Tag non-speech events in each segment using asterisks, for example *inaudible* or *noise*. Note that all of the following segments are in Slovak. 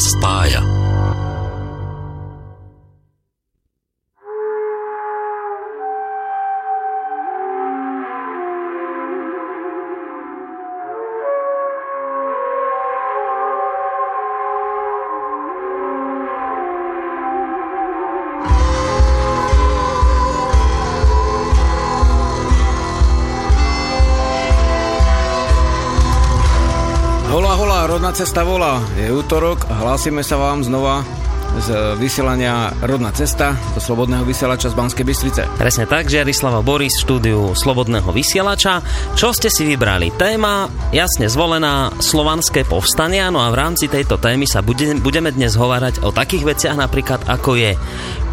nás cesta volá. Je útorok a hlásime sa vám znova z vysielania Rodná cesta do Slobodného vysielača z Banskej Bystrice. Presne tak, Žiarislava Boris v štúdiu Slobodného vysielača. Čo ste si vybrali? Téma jasne zvolená slovanské povstania, no a v rámci tejto témy sa budeme dnes hovárať o takých veciach napríklad ako je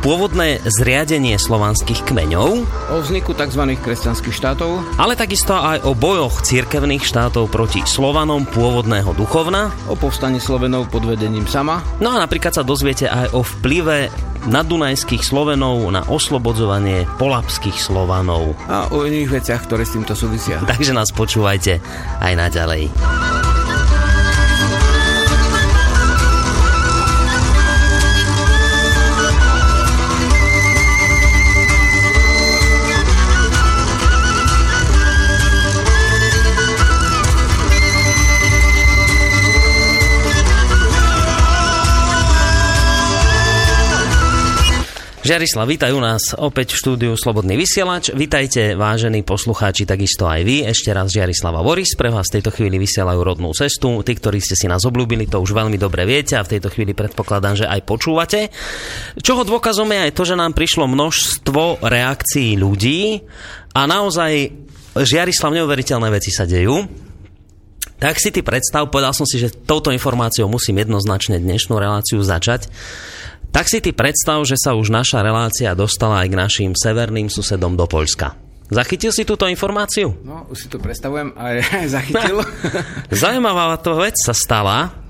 pôvodné zriadenie slovanských kmeňov. O vzniku tzv. kresťanských štátov. Ale takisto aj o bojoch cirkevných štátov proti Slovanom pôvodného duchovna. O povstaní Slovenov pod vedením sama. No a napríklad sa dozviete aj o vplyve nadunajských Slovenov na oslobodzovanie polapských Slovanov. A o iných veciach, ktoré s týmto súvisia. Takže nás počúvajte aj naďalej. Žiarislav, vítaj u nás opäť v štúdiu Slobodný vysielač. Vítajte, vážení poslucháči, takisto aj vy. Ešte raz Žiarislava Boris, pre vás v tejto chvíli vysielajú rodnú cestu. Tí, ktorí ste si nás obľúbili, to už veľmi dobre viete a v tejto chvíli predpokladám, že aj počúvate. Čoho dôkazom je aj to, že nám prišlo množstvo reakcií ľudí a naozaj Žiarislav neuveriteľné veci sa dejú. Tak si ty predstav, povedal som si, že touto informáciou musím jednoznačne dnešnú reláciu začať. Tak si ty predstav, že sa už naša relácia dostala aj k našim severným susedom do Poľska. Zachytil si túto informáciu? No, už si to predstavujem aj *laughs* zachytil. *laughs* *laughs* Zaujímavá to vec sa stala.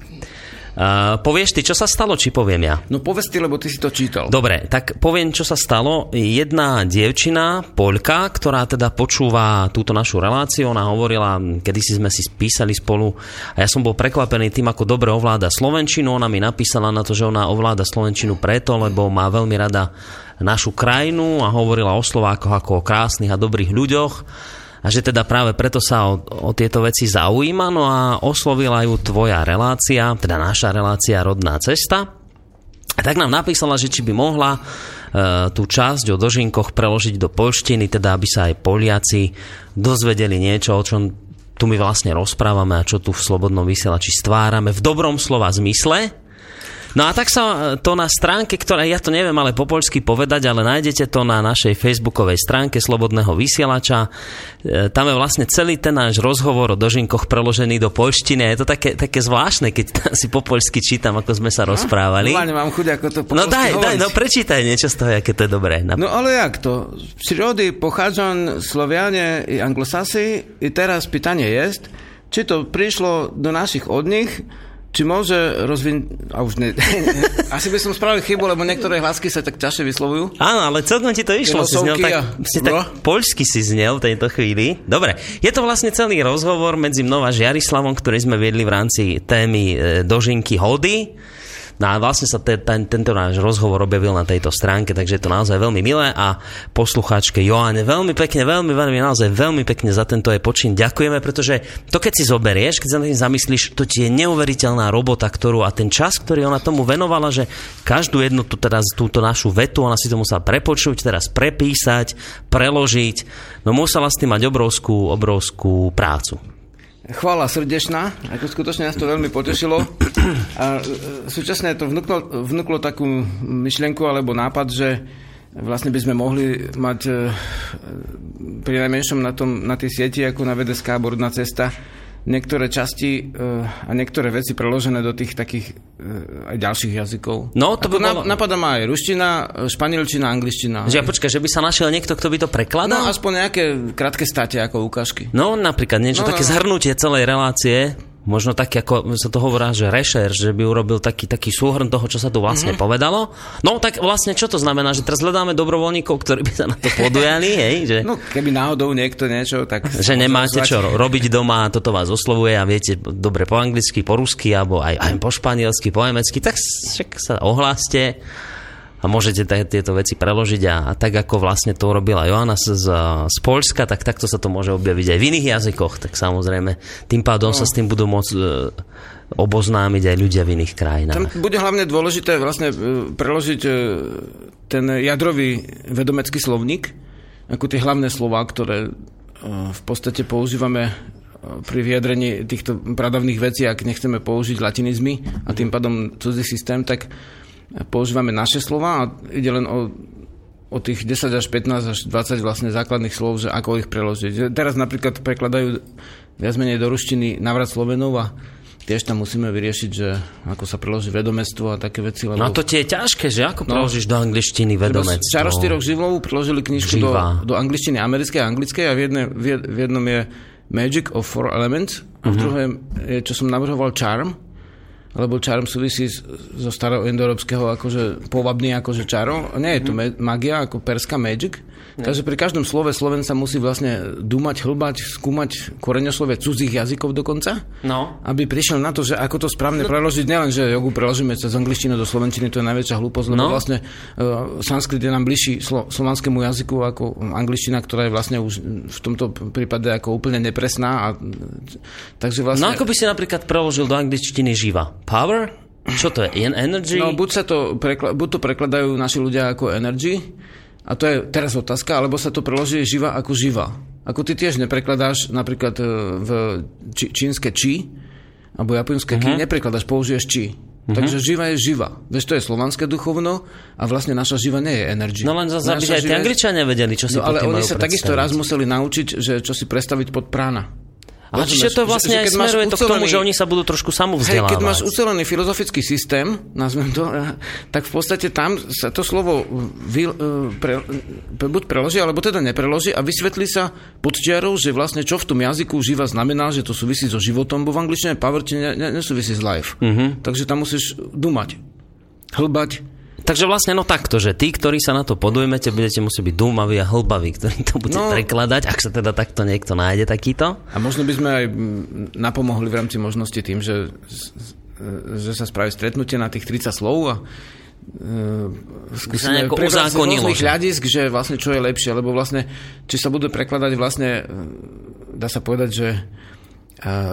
Uh, povieš ty, čo sa stalo, či poviem ja? No povedz ty, lebo ty si to čítal. Dobre, tak poviem, čo sa stalo. Jedna dievčina, Poľka, ktorá teda počúva túto našu reláciu, ona hovorila, kedy si sme si spísali spolu a ja som bol prekvapený tým, ako dobre ovláda Slovenčinu. Ona mi napísala na to, že ona ovláda Slovenčinu preto, lebo má veľmi rada našu krajinu a hovorila o Slovákoch ako o krásnych a dobrých ľuďoch a že teda práve preto sa o, o tieto veci zaujíma, no a oslovila ju tvoja relácia, teda naša relácia Rodná cesta. A tak nám napísala, že či by mohla e, tú časť o dožinkoch preložiť do polštiny, teda aby sa aj Poliaci dozvedeli niečo, o čom tu my vlastne rozprávame a čo tu v Slobodnom vysielači stvárame v dobrom slova zmysle. No a tak sa to na stránke, ktorá, ja to neviem ale po poľsky povedať, ale nájdete to na našej facebookovej stránke Slobodného vysielača. E, tam je vlastne celý ten náš rozhovor o dožinkoch preložený do poľštiny. Je to také, také zvláštne, keď si po poľsky čítam, ako sme sa no, rozprávali. No, mám chuť, ako to po No daj, daj, no prečítaj niečo z toho, aké to je dobré. No ale jak to? Z přírody pochádzajú Slovianie i anglosasy i teraz pytanie je, či to prišlo do našich od nich, či môže rozvinúť... A už ne... *laughs* Asi by som spravil chybu, lebo niektoré hlasky sa tak ťažšie vyslovujú. Áno, ale celkom ti to išlo. Si znel tak, a... si tak no. poľsky si znel v tejto chvíli. Dobre, je to vlastne celý rozhovor medzi mnou a Žiarislavom, ktorý sme viedli v rámci témy e, dožinky hody No a vlastne sa te, ten, tento náš rozhovor objavil na tejto stránke, takže je to naozaj veľmi milé a poslucháčke Joane veľmi pekne, veľmi, veľmi, naozaj veľmi pekne za tento je počin. Ďakujeme, pretože to keď si zoberieš, keď sa tým zamyslíš, to ti je neuveriteľná robota, ktorú a ten čas, ktorý ona tomu venovala, že každú jednu tú, teda, túto našu vetu, ona si to musela prepočuť, teraz prepísať, preložiť, no musela s tým mať obrovskú, obrovskú prácu chvála srdečná, ako skutočne nás to veľmi potešilo. A e, súčasne to vnúklo, vnúklo takú myšlienku alebo nápad, že vlastne by sme mohli mať e, pri najmenšom na, tom, na tej sieti ako na VDSK Bordná cesta niektoré časti uh, a niektoré veci preložené do tých takých uh, aj ďalších jazykov. No, to by bolo... Napadá ma aj ruština, španielčina, angličtina. Že počkaj, že by sa našiel niekto, kto by to prekladal? No, aspoň nejaké krátke state ako ukážky. No, napríklad niečo no, také no. zhrnutie celej relácie možno tak, ako sa to hovorá, že rešer, že by urobil taký, taký súhrn toho, čo sa tu vlastne mm-hmm. povedalo. No tak vlastne čo to znamená, že teraz hľadáme dobrovoľníkov, ktorí by sa na to podujali, hej? Že, no keby náhodou niekto niečo, tak... *laughs* Že nemáte čo robiť doma, toto vás oslovuje a viete dobre po anglicky, po rusky, alebo aj, aj po španielsky, po nemecky, tak však sa ohláste a môžete tieto veci preložiť a, a tak ako vlastne to urobila Joana z, z, z Polska, tak takto sa to môže objaviť aj v iných jazykoch, tak samozrejme tým pádom no. sa s tým budú môcť e, oboznámiť aj ľudia v iných krajinách. Tam bude hlavne dôležité vlastne e, preložiť e, ten jadrový vedomecký slovník, ako tie hlavné slova, ktoré v podstate používame pri vyjadrení týchto pradavných vecí, ak nechceme použiť latinizmy a tým pádom cudzí systém, tak používame naše slova a ide len o, o tých 10 až 15 až 20 vlastne základných slov, že ako ich preložiť. Teraz napríklad prekladajú viac menej do ruštiny navrat Slovenov a tiež tam musíme vyriešiť, že ako sa preloží vedomestvo a také veci. Lebo... No to tie je ťažké, že ako no, preložíš do angličtiny vedomestvo? Čaro štyroch živlov preložili knižku do, do angličtiny americkej a anglickej a v, jedne, v, jednom je Magic of Four Elements a v uh-huh. druhém je, čo som navrhoval Charm, lebo čarom súvisí zo starého indoeurópskeho akože povabný akože čaro. Nie je to magia ako perská magic, Takže pri každom slove Sloven sa musí vlastne dúmať, hlbať, skúmať koreňoslovie cudzích jazykov dokonca, no. aby prišiel na to, že ako to správne no. preložiť. Nielen, že jogu preložíme cez angličtinu do slovenčiny, to je najväčšia hlúposť, lebo no. vlastne uh, sanskrit je nám bližší slo- slovanskému jazyku ako angličtina, ktorá je vlastne už v tomto prípade ako úplne nepresná. A, takže vlastne... No ako by si napríklad preložil do angličtiny živa? Power? Čo to je? Energy? No, buď, sa to prekla- buď to prekladajú naši ľudia ako energy, a to je teraz otázka, alebo sa to preloží živa ako živa. Ako ty tiež neprekladáš napríklad e, v či, čínske či, alebo japonské uh-huh. ki, mhm. neprekladáš, použiješ či. Uh-huh. Takže živa je živa. Vieš, to je slovanské duchovno a vlastne naša živa nie je energy. No len zase, aby aj tie angličania vedeli, čo si no, ale oni sa takisto raz museli naučiť, že čo si predstaviť pod prána. Ale čiže to vlastne že, aj smeruje to k tomu, že oni sa budú trošku samovzdelávať. Hej, keď máš ucelený filozofický systém, nazvem to, *laughs* tak v podstate tam sa to slovo vy, eh, pre, buď preloží, alebo teda nepreloží a vysvetlí sa pod čiarou, že vlastne čo v tom jazyku živa znamená, že to súvisí so životom, bo v angličtine poverty nesúvisí s life. Uh-huh. Takže tam musíš dumať, hlbať, Takže vlastne no takto, že tí, ktorí sa na to podujmete, budete musieť byť dúmaví a hlbaví, ktorí to budete no, prekladať, ak sa teda takto niekto nájde takýto. A možno by sme aj napomohli v rámci možnosti tým, že, že sa spraví stretnutie na tých 30 slov a uh, skúsime prebrať z hľadisk, že vlastne čo je lepšie, lebo vlastne, či sa budú prekladať vlastne, e, dá sa povedať, že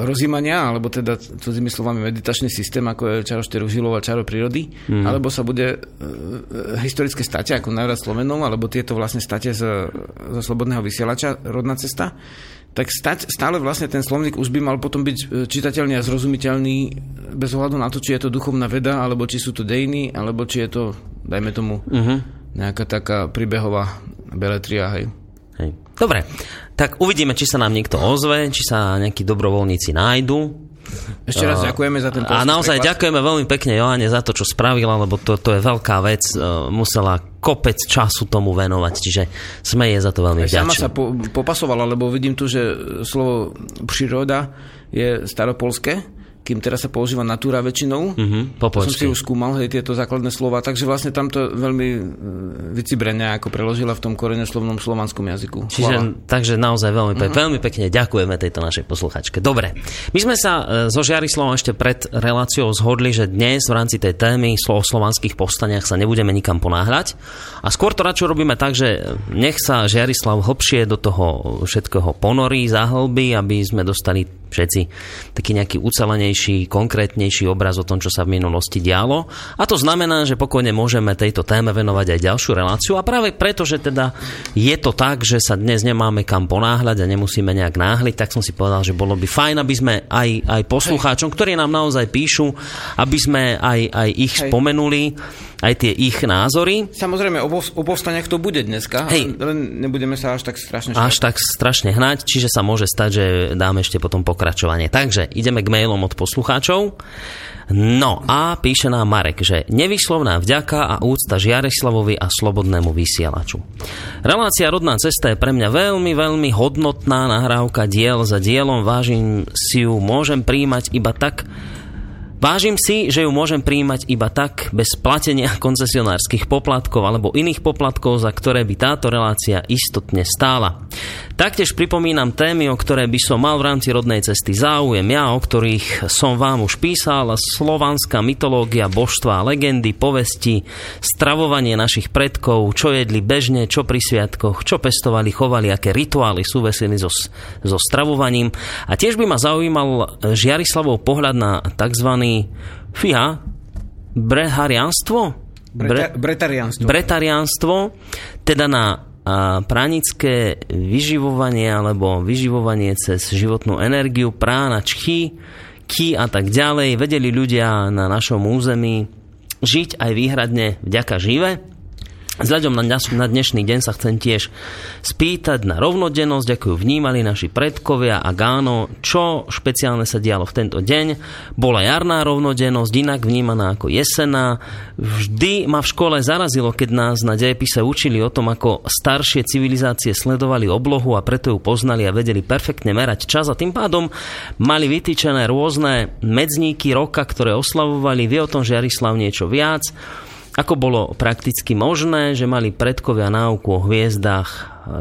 rozímania, alebo teda cudzými slovami meditačný systém, ako je čaro štyroch žilov a čaro prírody, mm. alebo sa bude uh, historické state, ako návrat Slovenov, alebo tieto vlastne state z, zo slobodného vysielača, rodná cesta, tak stať, stále vlastne ten slovník už by mal potom byť e, čitateľný a zrozumiteľný bez ohľadu na to, či je to duchovná veda, alebo či sú to dejiny, alebo či je to, dajme tomu, uh-huh. nejaká taká príbehová beletria, hej. Hej. Dobre, tak uvidíme, či sa nám niekto ozve, či sa nejakí dobrovoľníci nájdu. Ešte raz ďakujeme za ten A naozaj preklad. ďakujeme veľmi pekne Johane za to, čo spravila, lebo to, to je veľká vec. Musela kopec času tomu venovať, čiže sme jej za to veľmi vďační. Sama sa po, popasovala, lebo vidím tu, že slovo príroda je staropolské kým teraz sa používa natúra väčšinou. Mm-hmm, som si už skúmal hej, tieto základné slova, takže vlastne tam to veľmi e, vycibrene ako preložila v tom koreneslovnom slovanskom jazyku. Čiže, takže naozaj veľmi, pe- mm-hmm. veľmi pekne ďakujeme tejto našej posluchačke. Dobre, my sme sa e, so Žiarislavom ešte pred reláciou zhodli, že dnes v rámci tej témy o slovanských povstaniach sa nebudeme nikam ponáhľať a skôr to radšej robíme tak, že nech sa Žiarislav hlbšie do toho všetkého ponorí, zahlbí, aby sme dostali všetci taký nejaký ucelenejší, konkrétnejší obraz o tom, čo sa v minulosti dialo. A to znamená, že pokojne môžeme tejto téme venovať aj ďalšiu reláciu. A práve preto, že teda je to tak, že sa dnes nemáme kam ponáhľať a nemusíme nejak náhliť, tak som si povedal, že bolo by fajn, aby sme aj, aj poslucháčom, ktorí nám naozaj píšu, aby sme aj, aj ich Hej. spomenuli aj tie ich názory. Samozrejme, o, o povstaniach to bude dneska, Hej. len nebudeme sa až tak strašne šnať. Až tak strašne hnať, čiže sa môže stať, že dáme ešte potom pokračovanie. Takže ideme k mailom od poslucháčov. No a píše nám Marek, že nevyslovná vďaka a úcta Žiareslavovi a slobodnému vysielaču. Relácia Rodná cesta je pre mňa veľmi, veľmi hodnotná nahrávka diel za dielom. Vážim si ju, môžem príjmať iba tak, Vážim si, že ju môžem príjmať iba tak, bez platenia *laughs* koncesionárskych poplatkov alebo iných poplatkov, za ktoré by táto relácia istotne stála. Taktiež pripomínam témy, o ktoré by som mal v rámci rodnej cesty záujem ja, o ktorých som vám už písal, slovanská mytológia, božstva, legendy, povesti, stravovanie našich predkov, čo jedli bežne, čo pri sviatkoch, čo pestovali, chovali, aké rituály súviseli so, so stravovaním. A tiež by ma zaujímal Žiarislavov pohľad na tzv. FIA, breharianstvo? Bre, bretarianstvo. Bretarianstvo, teda na a pranické vyživovanie alebo vyživovanie cez životnú energiu, prána, čchy, ky a tak ďalej, vedeli ľudia na našom území žiť aj výhradne vďaka žive. Vzhľadom na, dnešný deň sa chcem tiež spýtať na rovnodennosť, ako ju vnímali naši predkovia a gáno, čo špeciálne sa dialo v tento deň. Bola jarná rovnodennosť, inak vnímaná ako jesená. Vždy ma v škole zarazilo, keď nás na dejepise učili o tom, ako staršie civilizácie sledovali oblohu a preto ju poznali a vedeli perfektne merať čas a tým pádom mali vytýčené rôzne medzníky roka, ktoré oslavovali. Vie o tom Žiarislav niečo viac ako bolo prakticky možné, že mali predkovia náuku o hviezdách e,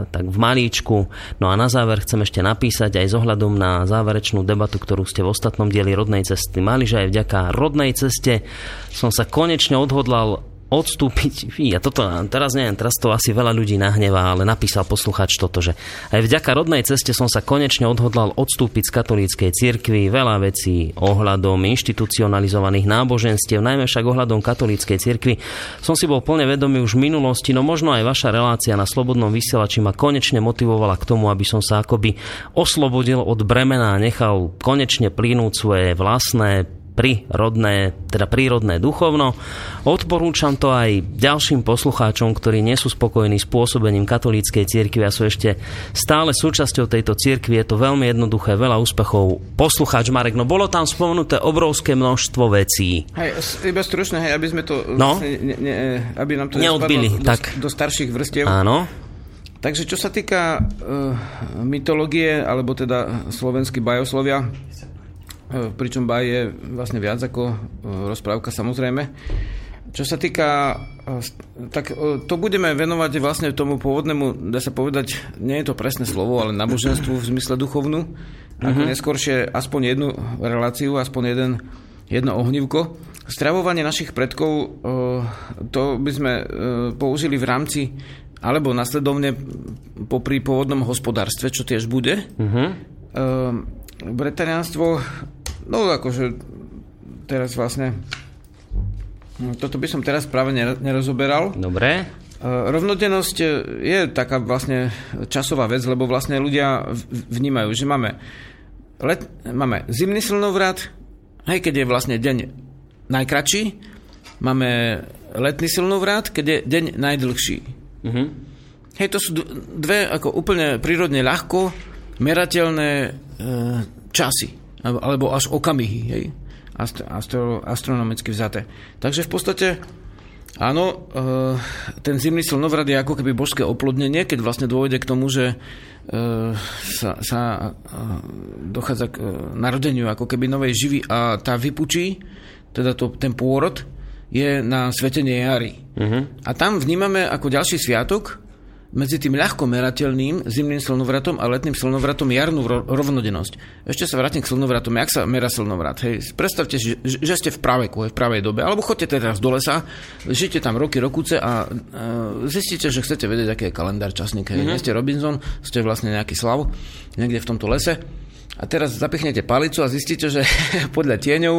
tak v malíčku. No a na záver chcem ešte napísať aj s ohľadom na záverečnú debatu, ktorú ste v ostatnom dieli rodnej cesty mali, že aj vďaka rodnej ceste som sa konečne odhodlal odstúpiť. Ja toto, teraz neviem, teraz to asi veľa ľudí nahnevá, ale napísal posluchač toto, že aj vďaka rodnej ceste som sa konečne odhodlal odstúpiť z katolíckej cirkvi. Veľa vecí ohľadom inštitucionalizovaných náboženstiev, najmä však ohľadom katolíckej cirkvi. Som si bol plne vedomý už v minulosti, no možno aj vaša relácia na Slobodnom vysielači ma konečne motivovala k tomu, aby som sa akoby oslobodil od bremena a nechal konečne plynúť svoje vlastné prírodné, teda prírodné duchovno. Odporúčam to aj ďalším poslucháčom, ktorí nie sú spokojní s pôsobením katolíckej cirkvi a sú ešte stále súčasťou tejto cirkvi. Je to veľmi jednoduché, veľa úspechov. Poslucháč Marek, no bolo tam spomenuté obrovské množstvo vecí. Hej, iba stručne, hej, aby sme to... No? Ne, ne, aby nám to neodbili, do, tak. do starších vrstiev. Áno. Takže čo sa týka uh, mytológie, alebo teda slovenský bajoslovia, pričom baj je vlastne viac ako e, rozprávka samozrejme. Čo sa týka, e, tak to budeme venovať vlastne tomu pôvodnému, dá sa povedať, nie je to presné slovo, ale náboženstvu v zmysle duchovnú. Mm-hmm. Ako neskôršie aspoň jednu reláciu, aspoň jeden, jedno ohnívko. Stravovanie našich predkov, to by sme použili v rámci alebo nasledovne popri pôvodnom hospodárstve, čo tiež bude. Mm-hmm. Bretariánstvo No akože teraz vlastne hm, toto by som teraz práve nerozoberal. Dobre. E, rovnodennosť je taká vlastne časová vec, lebo vlastne ľudia vnímajú, že máme, let, máme zimný slnovrat, hej, keď je vlastne deň najkračší, máme letný slnovrat, keď je deň najdlhší. Uh-huh. Hej, to sú dve ako úplne prírodne ľahko merateľné e, časy alebo až okamihy, hej, astro, astro, astronomicky vzaté. Takže v podstate Áno, e, ten zimný slnovrat je ako keby božské oplodnenie, keď vlastne dôjde k tomu, že e, sa, sa e, dochádza k narodeniu ako keby novej živy a tá vypučí, teda to, ten pôrod, je na svetenie jary. Uh-huh. A tam vnímame ako ďalší sviatok medzi tým ľahko merateľným zimným slnovratom a letným slnovratom jarnú rovnodennosť. Ešte sa vrátim k slnovratom. Jak sa mera slnovrat? Hej, predstavte si, že, že ste v praveku, v pravej dobe, alebo chodte teraz do lesa, žite tam roky, rokuce a, a zistíte, že chcete vedieť, aký je kalendár časník. Hej. Mm-hmm. Nie ste Robinson, ste vlastne nejaký slav niekde v tomto lese a teraz zapichnete palicu a zistíte, že *laughs* podľa tieňov,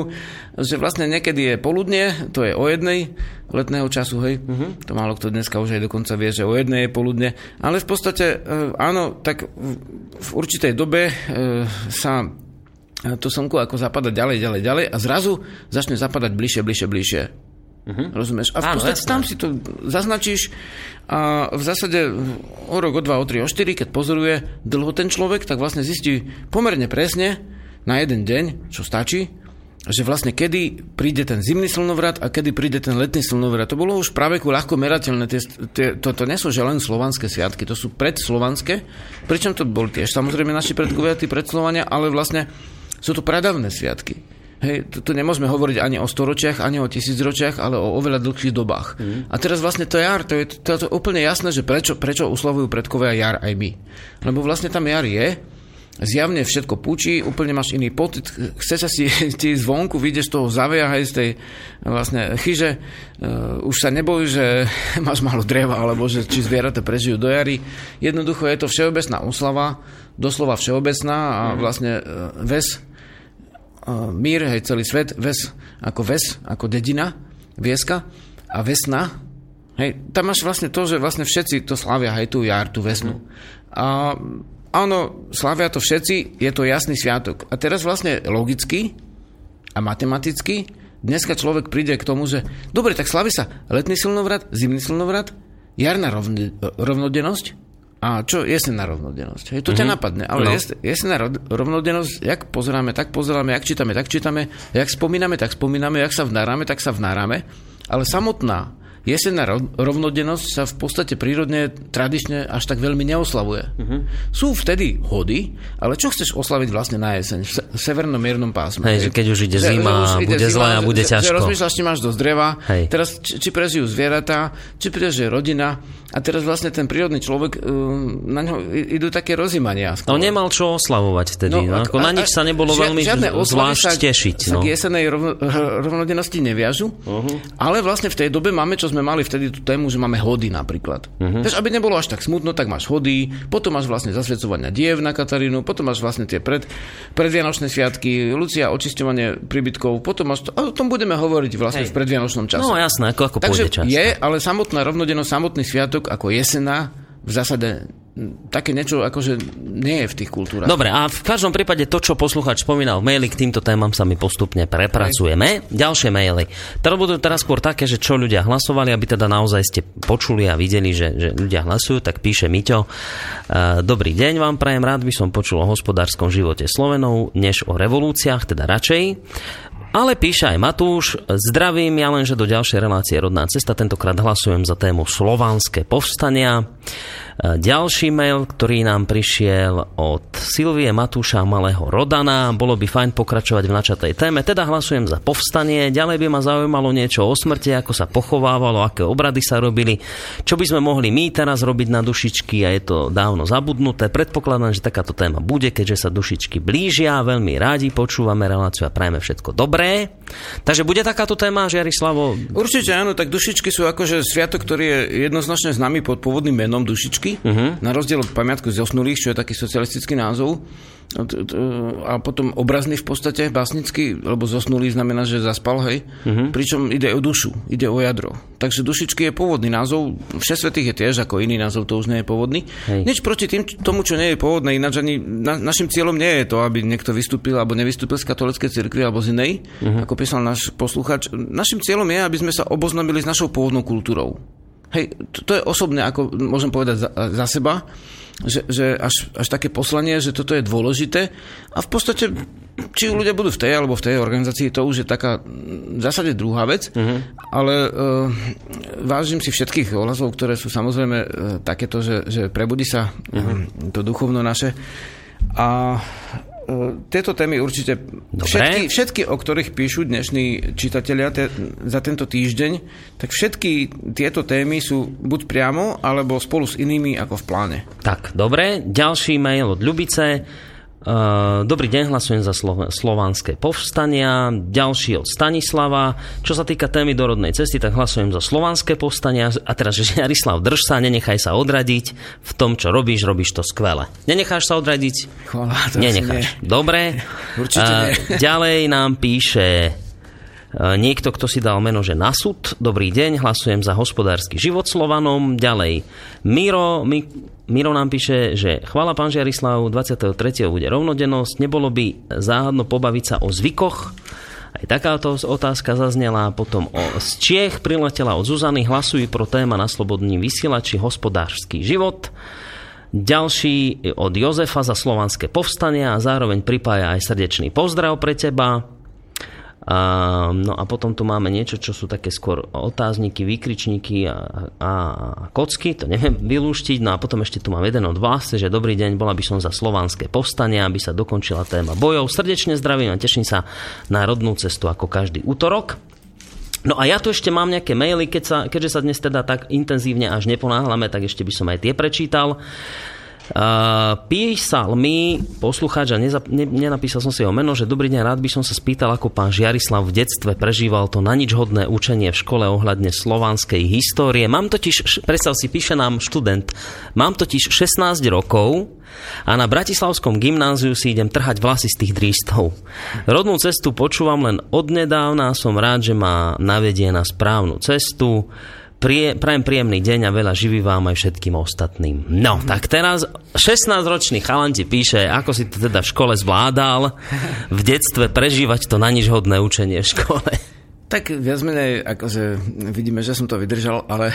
že vlastne niekedy je poludne, to je o jednej letného času, hej. Uh-huh. To málo kto dneska už aj dokonca vie, že o jednej je poludne. Ale v podstate, e, áno, tak v určitej dobe e, sa to slnko ako zapadá ďalej, ďalej, ďalej a zrazu začne zapadať bližšie, bližšie, bližšie. Uh-huh. Rozumieš? A v Áno, podstate jasné. tam si to zaznačíš a v zásade o rok, o dva, o tri, o štyri, keď pozoruje dlho ten človek, tak vlastne zistí pomerne presne, na jeden deň, čo stačí, že vlastne kedy príde ten zimný slnovrat a kedy príde ten letný slnovrat. To bolo už práve ľahko merateľné. Tie, tie, to, to nie sú že len slovanské sviatky, to sú predslovanské, pričom to boli tiež samozrejme naši predkovia, tí predslovania, ale vlastne sú to pradavné sviatky. Hej, tu, tu nemôžeme hovoriť ani o storočiach, ani o tisícročiach, ale o oveľa dlhších dobách. Mm. A teraz vlastne to jar, to je, to, to je úplne jasné, že prečo, prečo uslavujú predkovia jar aj my. Lebo vlastne tam jar je, zjavne všetko púči, úplne máš iný pocit, chce sa si *laughs* ti zvonku, vyjdeš z toho zavia, aj z tej vlastne chyže, uh, už sa neboj, že *laughs* máš málo dreva, alebo že či zvieratá prežijú do jary. Jednoducho je to všeobecná oslava, doslova všeobecná a mhm. vlastne uh, ves, mír, hej, celý svet, ves ako ves, ako dedina, vieska a vesna, hej, tam máš vlastne to, že vlastne všetci to slavia, hej, tú jar, tú vesnu. Mhm. A áno, slavia to všetci, je to jasný sviatok. A teraz vlastne logicky a matematicky dneska človek príde k tomu, že dobre, tak slaví sa letný silnovrat, zimný silnovrat, jarná rovn- rovnodennosť a čo jesenná rovnodennosť. Hej, to mm-hmm. ťa mhm. napadne. Ale no. jesenná rovnodennosť, jak pozeráme, tak pozeráme, jak čítame, tak čítame, jak spomíname, tak spomíname, jak sa vnárame, tak sa vnárame. Ale samotná jesenná rovnodennosť sa v podstate prírodne, tradične až tak veľmi neoslavuje. Uh-huh. Sú vtedy hody, ale čo chceš oslaviť vlastne na jeseň v severnom miernom pásme? Hej, že keď už ide zima, že, bude zle a bude že, ťažko. Že rozmýšľaš, či máš dosť dreva, Hej. teraz či, či prežijú zvieratá, či prežije rodina a teraz vlastne ten prírodný človek, uh, na ňo idú také rozímania. No nemal čo oslavovať vtedy. No, no, ako a, na nič sa nebolo ži, veľmi zvlášť tešiť. Sa no. k jesenej rovno, rovnodennosti neviažu, uh-huh. ale vlastne v tej dobe máme, čo sme mali vtedy tú tému, že máme hody napríklad. Uh-huh. Takže aby nebolo až tak smutno, tak máš hody, potom máš vlastne zasvedcovania diev na Katarínu, potom máš vlastne tie pred, predvianočné sviatky, Lucia, očisťovanie príbytkov, potom máš to, a o tom budeme hovoriť vlastne Hej. v predvianočnom čase. No jasné, ako, ako Takže čas. je, ale samotná rovnodennosť, samotný sviatok ako jesena v zásade také niečo akože nie je v tých kultúrach. Dobre, a v každom prípade to, čo posluchač spomínal v maili, k týmto témam sa my postupne prepracujeme. Aj. Ďalšie maily. Teraz budú teraz skôr také, že čo ľudia hlasovali, aby teda naozaj ste počuli a videli, že, že ľudia hlasujú, tak píše Miťo. E, dobrý deň vám prajem, rád by som počul o hospodárskom živote Slovenov, než o revolúciách, teda radšej. Ale píše aj Matúš, zdravím, ja lenže do ďalšej relácie Rodná cesta, tentokrát hlasujem za tému Slovanské povstania. Ďalší mail, ktorý nám prišiel od Silvie Matúša Malého Rodana. Bolo by fajn pokračovať v načatej téme, teda hlasujem za povstanie. Ďalej by ma zaujímalo niečo o smrti, ako sa pochovávalo, aké obrady sa robili, čo by sme mohli my teraz robiť na dušičky a je to dávno zabudnuté. Predpokladám, že takáto téma bude, keďže sa dušičky blížia. Veľmi rádi počúvame reláciu a prajeme všetko dobré. Takže bude takáto téma, Žiarislavo? Určite áno, tak dušičky sú akože sviatok, ktorý je jednoznačne známy pod pôvodným menom dušičky pamiatky, uh-huh. na rozdiel od pamiatku zosnulých, čo je taký socialistický názov, a potom obrazný v podstate, básnický, lebo zosnulý znamená, že zaspal, hej. Uh-huh. Pričom ide o dušu, ide o jadro. Takže dušičky je pôvodný názov, všesvetých je tiež ako iný názov, to už nie je pôvodný. Hej. Nič proti tým, tomu, čo nie je pôvodné, ináč ani na, našim cieľom nie je to, aby niekto vystúpil alebo nevystúpil z katolíckej cirkvi alebo z inej, uh-huh. ako písal náš posluchač. Našim cieľom je, aby sme sa oboznámili s našou pôvodnou kultúrou. Hej, to, to je osobné, ako môžem povedať za, za seba, že, že až, až také poslanie, že toto je dôležité a v podstate či ľudia budú v tej alebo v tej organizácii, to už je taká v zásade druhá vec, uh-huh. ale uh, vážim si všetkých ohlasov, ktoré sú samozrejme uh, takéto, že, že prebudí sa uh-huh. to duchovno naše a E, tieto témy určite, všetky, všetky, o ktorých píšu dnešní čitatelia te, za tento týždeň, tak všetky tieto témy sú buď priamo, alebo spolu s inými ako v pláne. Tak, dobre. Ďalší mail od Ľubice. Uh, dobrý deň, hlasujem za Slo- slovanské povstania. Ďalší od Stanislava. Čo sa týka témy dorodnej cesty, tak hlasujem za slovanské povstania. A teraz, že Jarislav, drž sa, nenechaj sa odradiť. V tom, čo robíš, robíš to skvele. Nenecháš sa odradiť? Chvala, to Nenecháš. Nie. Dobre. *laughs* Určite uh, nie. *laughs* Ďalej nám píše Niekto, kto si dal meno, že Nasud, dobrý deň, hlasujem za hospodársky život Slovanom. Ďalej, Miro, Mi, Miro nám píše, že chvála pán Žiarislav, 23. bude rovnodennosť, nebolo by záhadno pobaviť sa o zvykoch, aj takáto otázka zaznela. Potom o, z Čiech priletela od Zuzany. Hlasujú pro téma na slobodný vysielači hospodársky život. Ďalší od Jozefa za slovanské povstanie a zároveň pripája aj srdečný pozdrav pre teba. No a potom tu máme niečo, čo sú také skôr otázniky, výkričníky a, a, a kocky, to neviem *laughs* vylúštiť. No a potom ešte tu mám jeden od vás, že dobrý deň, bola by som za slovanské povstanie, aby sa dokončila téma bojov. Srdečne zdravím a teším sa na rodnú cestu ako každý útorok. No a ja tu ešte mám nejaké maily, keď sa, keďže sa dnes teda tak intenzívne až neponáhlame, tak ešte by som aj tie prečítal. Uh, písal mi poslucháč a neza, ne, nenapísal som si jeho meno, že dobrý deň, rád by som sa spýtal, ako pán Žiarislav v detstve prežíval to na nič hodné učenie v škole ohľadne slovanskej histórie. Mám totiž, predstav si, píše nám študent, mám totiž 16 rokov a na Bratislavskom gymnáziu si idem trhať vlasy z tých drístov. Rodnú cestu počúvam len odnedávna, som rád, že ma navedie na správnu cestu. Prie, prajem príjemný deň a veľa živý vám aj všetkým ostatným. No, tak teraz 16-ročný chalan ti píše, ako si to teda v škole zvládal v detstve prežívať to na nič hodné učenie v škole. Tak viac menej, akože vidíme, že som to vydržal, ale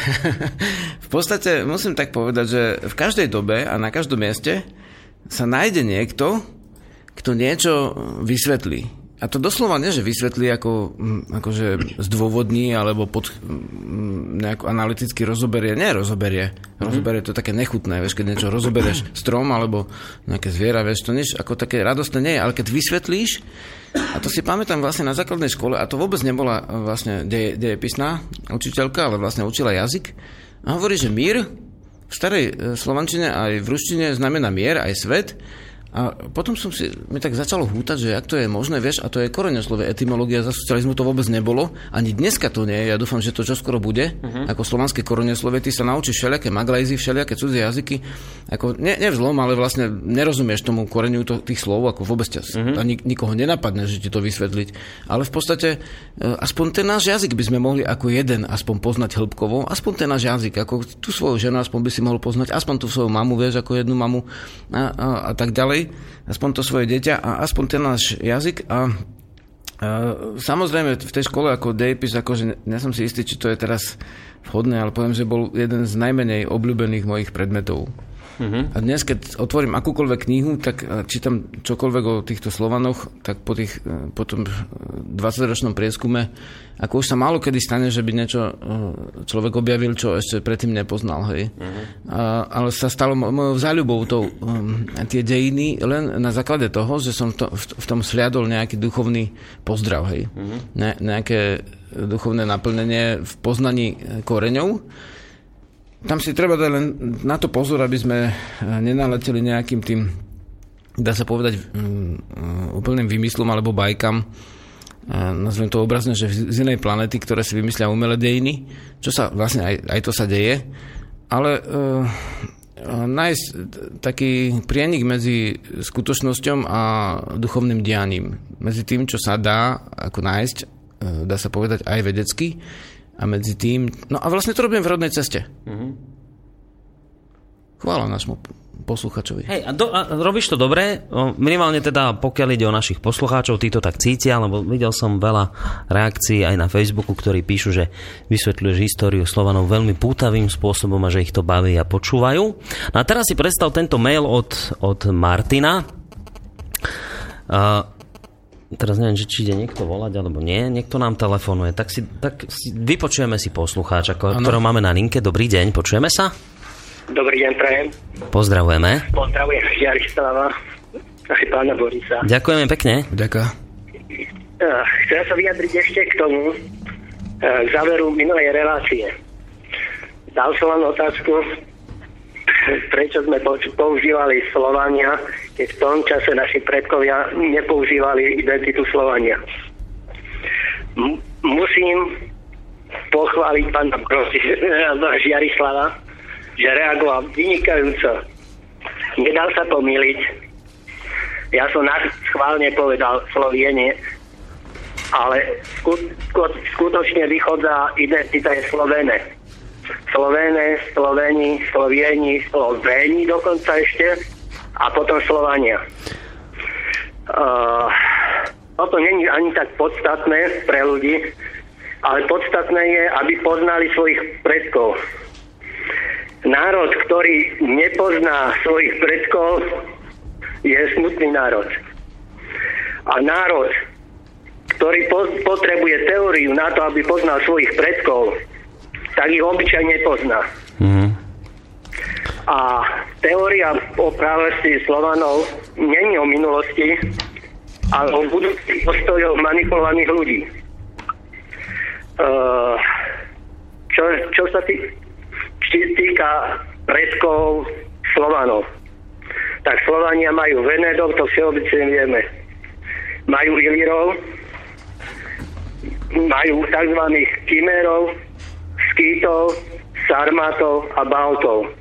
*laughs* v podstate musím tak povedať, že v každej dobe a na každom mieste sa nájde niekto, kto niečo vysvetlí. A to doslova nie, že vysvetlí ako, akože zdôvodní alebo pod, mm, nejako analyticky rozoberie. Nie rozoberie. Mhm. Rozoberie to také nechutné, vieš, keď niečo rozoberieš *clears throat* strom alebo nejaké zviera, vieš, to niečo ako také radostné nie je, ale keď vysvetlíš, a to si pamätám vlastne na základnej škole, a to vôbec nebola vlastne deje, dejepisná učiteľka, ale vlastne učila jazyk, a hovorí, že mír v starej e, slovančine aj v ruštine znamená mier, aj svet, a potom som si, mi tak začalo hútať, že ak to je možné, vieš, a to je koreňoslové etymológia, za socializmu to vôbec nebolo, ani dneska to nie je, ja dúfam, že to čoskoro bude, uh-huh. ako slovanské koreňoslove, ty sa naučíš všelijaké maglajzy, všelijaké cudzie jazyky, ako ne, nevzlom, ale vlastne nerozumieš tomu koreňu to, tých slov, ako vôbec ťa, uh-huh. ani nikoho nenapadne, že ti to vysvetliť. Ale v podstate, e, aspoň ten náš jazyk by sme mohli ako jeden aspoň poznať hĺbkovo, aspoň ten náš jazyk, ako tú svoju ženu aspoň by si mohol poznať, aspoň tú svoju mamu, vieš, ako jednu mamu a, a, a tak ďalej ďalej, aspoň to svoje dieťa a aspoň ten náš jazyk a samozrejme, v tej škole ako dejepis, akože nie som si istý, či to je teraz vhodné, ale poviem, že bol jeden z najmenej obľúbených mojich predmetov. Uh-huh. A dnes, keď otvorím akúkoľvek knihu, tak čítam čokoľvek o týchto Slovanoch, tak po, tých, e, po tom 20-ročnom prieskume, ako už sa málo kedy stane, že by niečo e, človek objavil, čo ešte predtým nepoznal. Hej. Uh-huh. A, ale sa stalo mojou záľubou to, um, tie dejiny len na základe toho, že som to, v, v tom sliadol nejaký duchovný pozdrav. Hej. Uh-huh. Ne, nejaké duchovné naplnenie v poznaní koreňov tam si treba dať len na to pozor, aby sme eh, nenaleteli nejakým tým, dá sa povedať, mm, úplným vymyslom alebo bajkam, eh, nazvem to obrazne, že z inej planety, ktoré si vymyslia umelé dejiny, čo sa vlastne aj, aj to sa deje, ale uh, nájsť taký prienik medzi skutočnosťou a duchovným dianím. Medzi tým, čo sa dá ako nájsť, dá sa povedať aj vedecky, a medzi tým... No a vlastne to robím v rodnej ceste. Mm-hmm. Chvála nášmu posluchačovi. Hej, a, do, a robíš to dobre, minimálne teda pokiaľ ide o našich poslucháčov, tí to tak cítia, lebo videl som veľa reakcií aj na Facebooku, ktorí píšu, že vysvetľuješ históriu Slovanov veľmi pútavým spôsobom a že ich to baví a počúvajú. No a teraz si predstav tento mail od, od Martina. Uh, teraz neviem, že či ide niekto volať alebo nie, niekto nám telefonuje, tak si, tak si vypočujeme si poslucháča, ktorého máme na linke. Dobrý deň, počujeme sa? Dobrý deň, prajem. Pozdravujeme. Pozdravujem Jarislava, aj pána Borisa. Ďakujeme pekne. Ďakujem. Uh, chcem sa vyjadriť ešte k tomu, uh, k záveru minulej relácie. Dal som vám otázku, prečo sme používali Slovania, keď v tom čase naši predkovia nepoužívali identitu Slovania. M- musím pochváliť pána *laughs* Žiarislava, že reagoval vynikajúco. Nedal sa pomýliť. Ja som nás schválne povedal Slovienie, ale skutočne vychodza identita je Slovene Slovené, Sloveni, Slovieni, Sloveni dokonca ešte a potom Slovania. Uh, toto není ani tak podstatné pre ľudí, ale podstatné je, aby poznali svojich predkov. národ, ktorý nepozná svojich predkov, je smutný národ. A národ, ktorý po- potrebuje teóriu na to, aby poznal svojich predkov, tak ich obyčajne pozná. Mhm. A teória o práveství Slovanov není o minulosti, ale o budúcich postojoch manipulovaných ľudí. Uh, čo, čo sa tý, či- týka predkov Slovanov, tak Slovania majú Venedov, to všeobecne vieme. Majú Ilírov, majú tzv. Kimerov, Skýtov, Sarmatov a Baltov.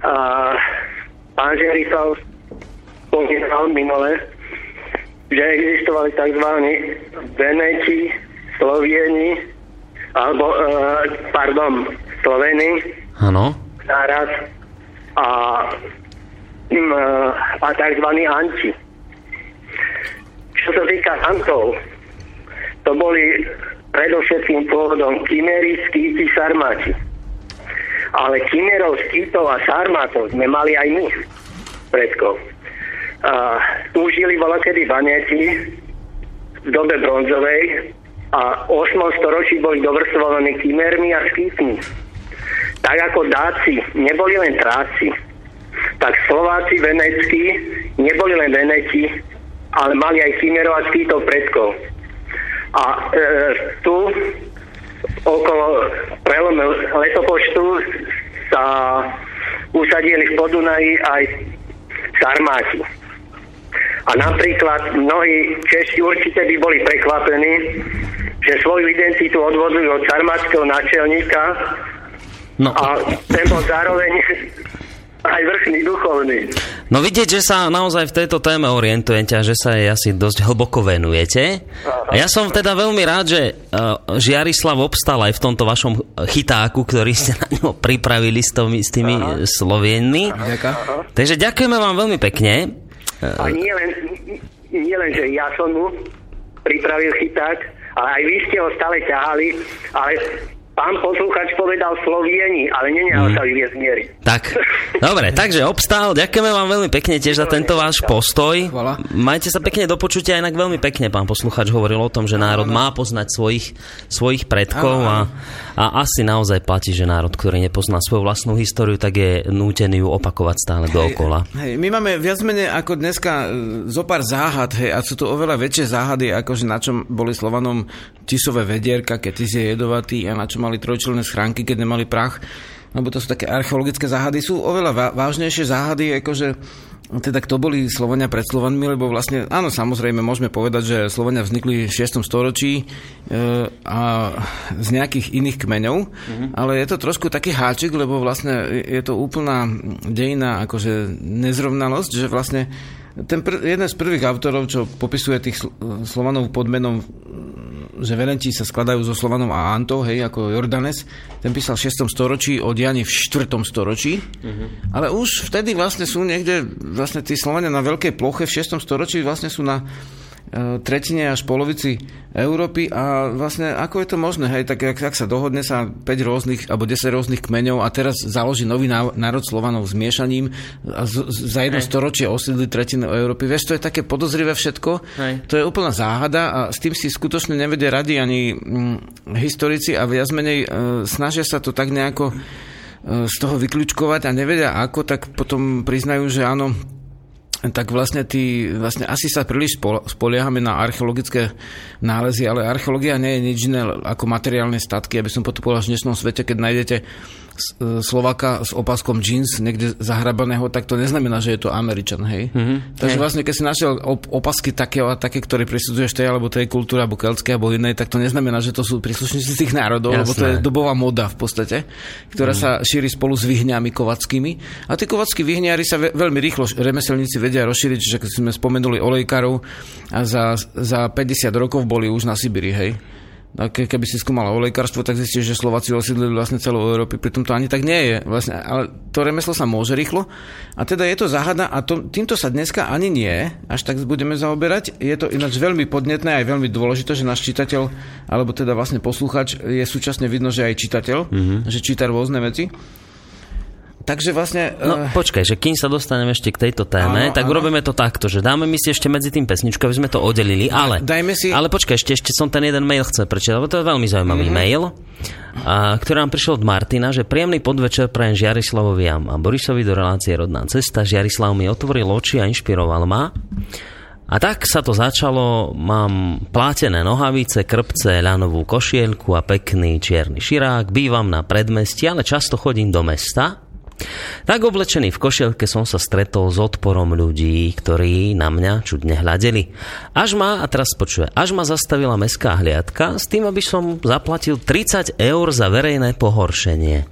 A pán Žerifal spomínal minule, že existovali tzv. Veneti, Slovieni, alebo, e, pardon, Sloveni, Áno. nárad a, mm, e, a tzv. Anti. Čo sa týka Antov, to boli predovšetkým pôvodom Kimery, Skýti, Sarmáti. Ale Kimerov, Skýtov a Sarmátov sme mali aj my, predkov. A tu žili volakedy Vaneti v dobe bronzovej a v 8. storočí boli dovrstvovaní Kimermi a Skýtmi. Tak ako Dáci neboli len Tráci, tak Slováci veneckí neboli len Veneti, ale mali aj Kimerov a Skýtov predkov. A e, tu okolo prelome letopočtu sa usadili v Podunaji aj Sarmáti. A napríklad mnohí Češi určite by boli prekvapení, že svoju identitu odvodujú od sarmátskeho náčelníka No, a ten bol zároveň aj vrchný duchovný. no vidieť, že sa naozaj v tejto téme orientujete a že sa jej asi dosť hlboko venujete. A ja som teda veľmi rád, že uh, Žiarislav obstal aj v tomto vašom chytáku, ktorý ste na ňo pripravili s, tomi, s tými Aha. Slovienmi. Ďakujem. Takže ďakujeme vám veľmi pekne. A nie len, nie len, že ja som mu pripravil chyták, ale aj vy ste ho stále ťahali, ale pán poslúchač povedal Slovieni, ale nenehal sa vyviezť miery. Tak, dobre, takže obstál. Ďakujeme vám veľmi pekne tiež za tento váš postoj. Chvala. Majte sa pekne do počutia, inak veľmi pekne pán posluchač hovoril o tom, že národ má poznať svojich, svojich predkov a, a asi naozaj platí, že národ, ktorý nepozná svoju vlastnú históriu, tak je nútený ju opakovať stále dookola. Hej, my máme viac menej ako dneska e, zo pár záhad, hej, a sú to oveľa väčšie záhady, ako že na čom boli Slovanom tisové vedierka, keď tis je jedovatý a na čo mali trojčlenné schránky, keď nemali prach lebo to sú také archeologické záhady, sú oveľa vá- vážnejšie záhady, akože teda kto boli Slovania pred Slovanmi, lebo vlastne, áno, samozrejme, môžeme povedať, že Slovania vznikli v 6. storočí e, a z nejakých iných kmeňov, mm-hmm. ale je to trošku taký háčik, lebo vlastne je to úplná dejina akože nezrovnalosť, že vlastne ten pr- jeden z prvých autorov, čo popisuje tých Sl- Slovanov pod menom že Venenti sa skladajú zo Slovanov a Antov, hej, ako Jordanes. Ten písal v 6. storočí o dianí v 4. storočí. Uh-huh. Ale už vtedy vlastne sú niekde, vlastne tí Slovania na veľkej ploche v 6. storočí vlastne sú na tretine až polovici Európy a vlastne ako je to možné, hej, tak ak, ak sa dohodne sa 5 rôznych alebo 10 rôznych kmeňov a teraz založí nový ná- národ Slovanov s miešaním a z, z, za jedno storočie osídli tretinu Európy. Vieš, to je také podozrivé všetko, Hej. to je úplná záhada a s tým si skutočne nevedia rady ani mm, historici a viac menej e, snažia sa to tak nejako e, z toho vyklúčkovať a nevedia ako, tak potom priznajú, že áno, tak vlastne, tí, vlastne asi sa príliš spol- spoliehame na archeologické nálezy, ale archeológia nie je nič iné ako materiálne statky, aby som potom povedal, v dnešnom svete, keď nájdete Slovaka s opaskom jeans niekde zahrabaného, tak to neznamená, že je to Američan, hej? Mm-hmm. Takže Hej. vlastne, keď si našiel op- opasky také a také, ktoré prisudzuješ tej alebo tej kultúre, alebo keľské, alebo inej, tak to neznamená, že to sú príslušníci tých národov, lebo to je Jasné. dobová moda v podstate, ktorá sa šíri spolu s vyhňami kovackými. A tí kovackí vyhňári sa ve- veľmi rýchlo, remeselníci vedia rozšíriť, že keď sme spomenuli olejkarov a za, za 50 rokov boli už na Sibiri, hej. Keby si skúmal olejkarstvo, tak zistíš, že Slováci osídlili vlastne celú Európu. Pritom to ani tak nie je. Vlastne, ale to remeslo sa môže rýchlo. A teda je to záhada a to, týmto sa dneska ani nie, až tak budeme zaoberať. Je to ináč veľmi podnetné a aj veľmi dôležité, že náš čitateľ, alebo teda vlastne posluchač, je súčasne vidno, že aj čitateľ, mm-hmm. že číta rôzne veci. Takže vlastne... No uh... počkaj, že kým sa dostaneme ešte k tejto téme, áno, tak áno. urobíme to takto, že dáme my si ešte medzi tým pesničku, aby sme to oddelili, ale... Dajme si... Ale počkaj, ešte, ešte som ten jeden mail chcel prečítať, lebo to je veľmi zaujímavý mm-hmm. mail, a, ktorý nám prišiel od Martina, že príjemný podvečer prajem Žiarislavovi a Borisovi do relácie Rodná cesta. Žiarislav mi otvoril oči a inšpiroval ma. A tak sa to začalo, mám plátené nohavice, krpce, ľanovú košielku a pekný čierny širák, bývam na predmestí, ale často chodím do mesta. Tak oblečený v košielke som sa stretol s odporom ľudí, ktorí na mňa čudne hľadeli. Až ma, a teraz počuje, až ma zastavila mestská hliadka s tým, aby som zaplatil 30 eur za verejné pohoršenie.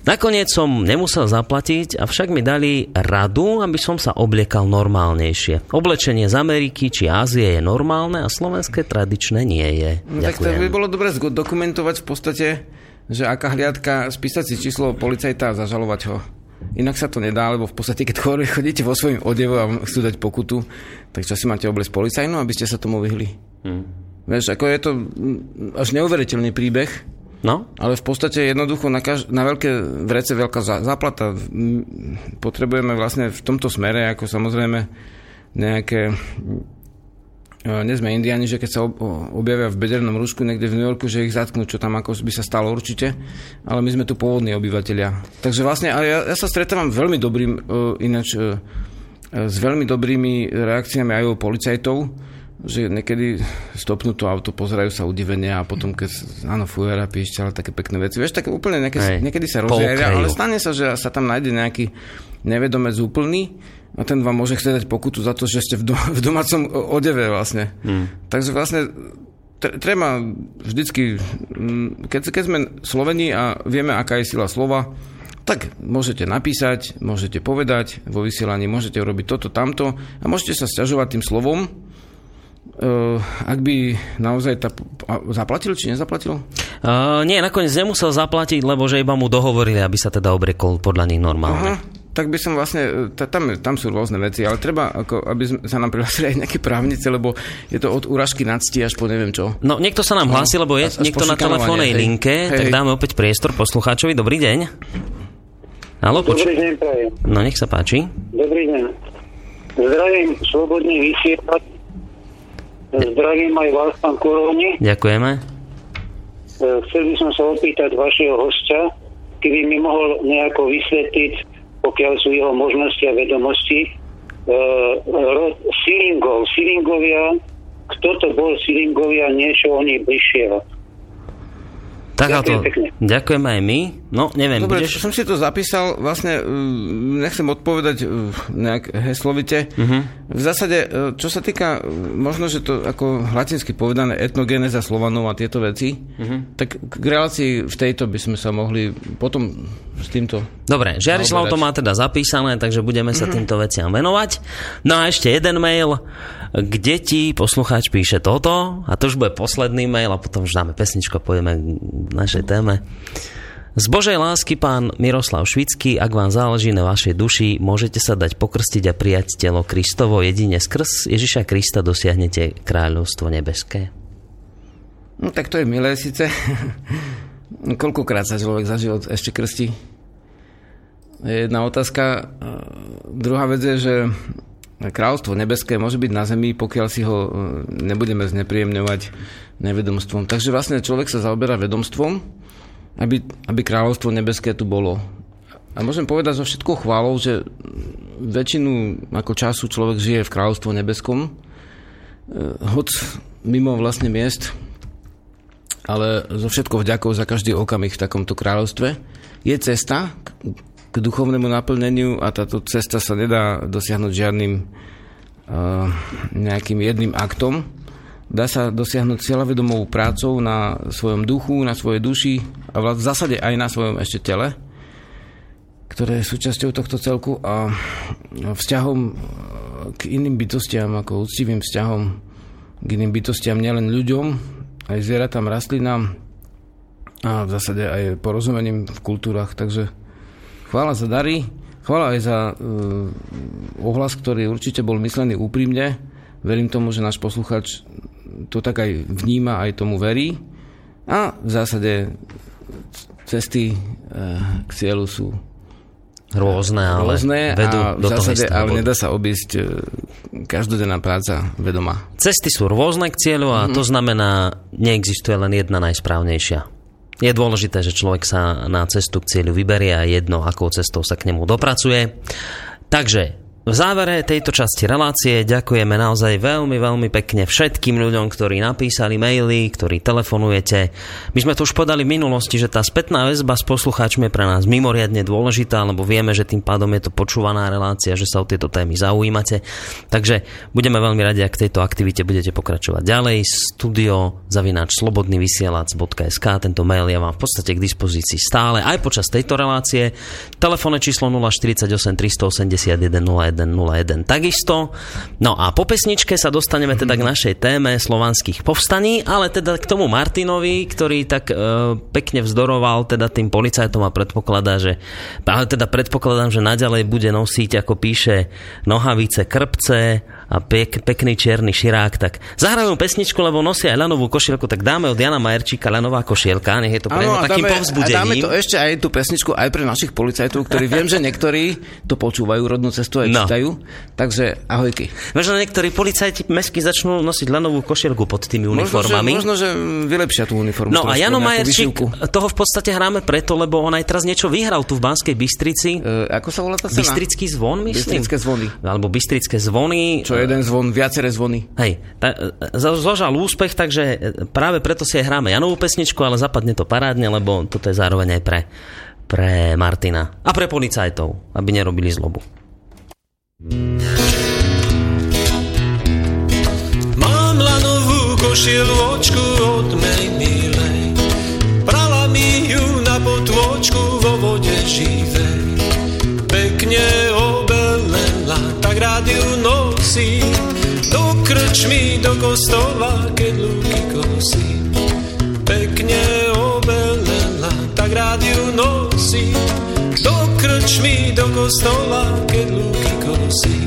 Nakoniec som nemusel zaplatiť, avšak mi dali radu, aby som sa obliekal normálnejšie. Oblečenie z Ameriky či Ázie je normálne a slovenské tradičné nie je. No, tak to by bolo dobre dokumentovať v podstate, že aká hliadka, spísať si číslo policajta a zažalovať ho. Inak sa to nedá, lebo v podstate, keď chodíte vo svojom odevu a chcú dať pokutu, tak čo si máte obliecť policajnú, aby ste sa tomu vyhli. Hmm. Vieš, ako je to až neuveriteľný príbeh, No? Ale v podstate jednoducho na, kaž- na veľké vrece veľká záplata. Potrebujeme vlastne v tomto smere, ako samozrejme nejaké nie sme indiani, že keď sa objavia v bedernom rúšku niekde v New Yorku, že ich zatknú, čo tam ako by sa stalo určite, ale my sme tu pôvodní obyvateľia. Takže vlastne, ale ja, ja sa stretávam veľmi dobrým, ináč s veľmi dobrými reakciami aj u policajtov, že niekedy stopnú to auto, pozerajú sa udivene a potom keď áno, fujera, ale také pekné veci. Vieš, také úplne niekedy, niekedy sa rozjavia, ale stane sa, že sa tam nájde nejaký nevedomec úplný a ten vám môže chcieť dať pokutu za to, že ste v, dom- *laughs* v domácom odeve vlastne. Hmm. Takže vlastne treba vždycky, mm, keď, keď sme Sloveni a vieme, aká je sila slova, tak môžete napísať, môžete povedať vo vysielaní, môžete robiť toto, tamto a môžete sa sťažovať tým slovom, Uh, ak by naozaj ta, zaplatil či nezaplatil? Uh, nie, nakoniec nemusel zaplatiť, lebo že iba mu dohovorili, aby sa teda obrekol podľa nich normálne. Aha, tak by som vlastne, e, tam, tam sú rôzne veci, ale treba, ako, aby sa nám prihlásili aj nejaké právnice, lebo je to od úražky nadsti až po neviem čo. No, niekto sa nám no, hlási, lebo je až, niekto na telefónnej linke, hej. tak dáme opäť priestor poslucháčovi. Dobrý deň. Halo, poč- Dobrý deň, prajem. No, nech sa páči. Dobrý deň. Zdravím, slobodný vysielať Zdravím aj vás, pán Kurovni. Ďakujeme. E, chcel by som sa opýtať vašeho hostia, keby mi mohol nejako vysvetliť, pokiaľ sú jeho možnosti a vedomosti, uh, Silingov, Silingovia, kto to bol Silingovia, niečo o nich bližšieho. Tak to, ďakujem aj my. No, neviem, Dobre, budeš... som si to zapísal, vlastne e, nechcem odpovedať e, nejak heslovite. Uh-huh. V zásade, e, čo sa týka, možno, že to ako latinsky povedané etnogeneza Slovanov a tieto veci, uh-huh. tak k relácii v tejto by sme sa mohli potom s týmto... Dobre, Žiarislav to má teda zapísané, takže budeme sa uh-huh. týmto veciam venovať. No a ešte jeden mail kde ti poslucháč píše toto a to už bude posledný mail a potom už dáme pesničku a pôjdeme k našej téme. Z Božej lásky pán Miroslav Švický, ak vám záleží na vašej duši, môžete sa dať pokrstiť a prijať telo Kristovo. Jedine skrz Ježiša Krista dosiahnete kráľovstvo nebeské. No tak to je milé síce. *laughs* Koľkokrát sa človek za život ešte krstí? Jedna otázka. Druhá vec je, že kráľstvo nebeské môže byť na zemi, pokiaľ si ho e, nebudeme znepríjemňovať nevedomstvom. Takže vlastne človek sa zaoberá vedomstvom, aby, aby kráľovstvo nebeské tu bolo. A môžem povedať so všetkou chválou, že väčšinu ako času človek žije v kráľovstve nebeskom, e, hoď mimo vlastne miest, ale so všetkou vďakou za každý okamih v takomto kráľovstve. Je cesta, k duchovnému naplneniu a táto cesta sa nedá dosiahnuť žiadnym uh, nejakým jedným aktom. Dá sa dosiahnuť cieľavedomovou prácou na svojom duchu, na svojej duši a v zásade aj na svojom ešte tele, ktoré je súčasťou tohto celku a vzťahom k iným bytostiam, ako úctivým vzťahom k iným bytostiam, nielen ľuďom, aj zvieratám, rastlinám a v zásade aj porozumením v kultúrach. Takže Chvála za dary, chvála aj za uh, ohlas, ktorý určite bol myslený úprimne. Verím tomu, že náš posluchač to tak aj vníma, aj tomu verí. A v zásade cesty uh, k cieľu sú rôzne, ale rôzne vedú a v do toho zásade, istého ale bodu. nedá sa obísť e, každodenná práca vedomá. Cesty sú rôzne k cieľu a to znamená, neexistuje len jedna najsprávnejšia. Je dôležité, že človek sa na cestu k cieľu vyberie a jedno, akou cestou sa k nemu dopracuje. Takže v závere tejto časti relácie ďakujeme naozaj veľmi, veľmi pekne všetkým ľuďom, ktorí napísali maily, ktorí telefonujete. My sme to už podali v minulosti, že tá spätná väzba s poslucháčmi je pre nás mimoriadne dôležitá, lebo vieme, že tým pádom je to počúvaná relácia, že sa o tieto témy zaujímate. Takže budeme veľmi radi, ak tejto aktivite budete pokračovať ďalej. Studio zavináč slobodnyvysielac.sk Tento mail je vám v podstate k dispozícii stále aj počas tejto relácie. Telefónne číslo 048 381 0101 takisto. No a po pesničke sa dostaneme teda k našej téme slovanských povstaní, ale teda k tomu Martinovi, ktorý tak e, pekne vzdoroval teda tým policajtom a predpokladá, že ale teda predpokladám, že naďalej bude nosiť, ako píše, nohavice, krpce a pek, pekný čierny širák, tak zahrajú pesničku, lebo nosia aj lanovú košielku, tak dáme od Jana Majerčíka lanová košielka, nech je to pre neho a takým dáme, a dáme povzbudením. to ešte aj tú pesničku aj pre našich policajtov, ktorí viem, že niektorí to počúvajú, rodnú cestu aj No. čítajú. Takže ahojky. Možno niektorí policajti mestskí začnú nosiť lanovú košielku pod tými uniformami. Možno, že, možno, že vylepšia tú uniformu. No a Jano Majerčík, toho v podstate hráme preto, lebo on aj teraz niečo vyhral tu v Banskej Bystrici. E, ako sa volá tá cena? Bystrický zvon, myslím? Bystrické zvony. Alebo Bystrické zvony. Čo jeden zvon, viaceré zvony. Hej, ta, za- zožal úspech, takže práve preto si aj hráme Janovú pesničku, ale zapadne to parádne, lebo toto je zároveň aj pre, pre Martina a pre policajtov, aby nerobili zlobu. Mám lanovú košieločku od mej krčmy, do kostola, keď lúky kosí. Pekne obelela, tak rád ju nosí. Do krčmy, do kostola, keď lúky kosí.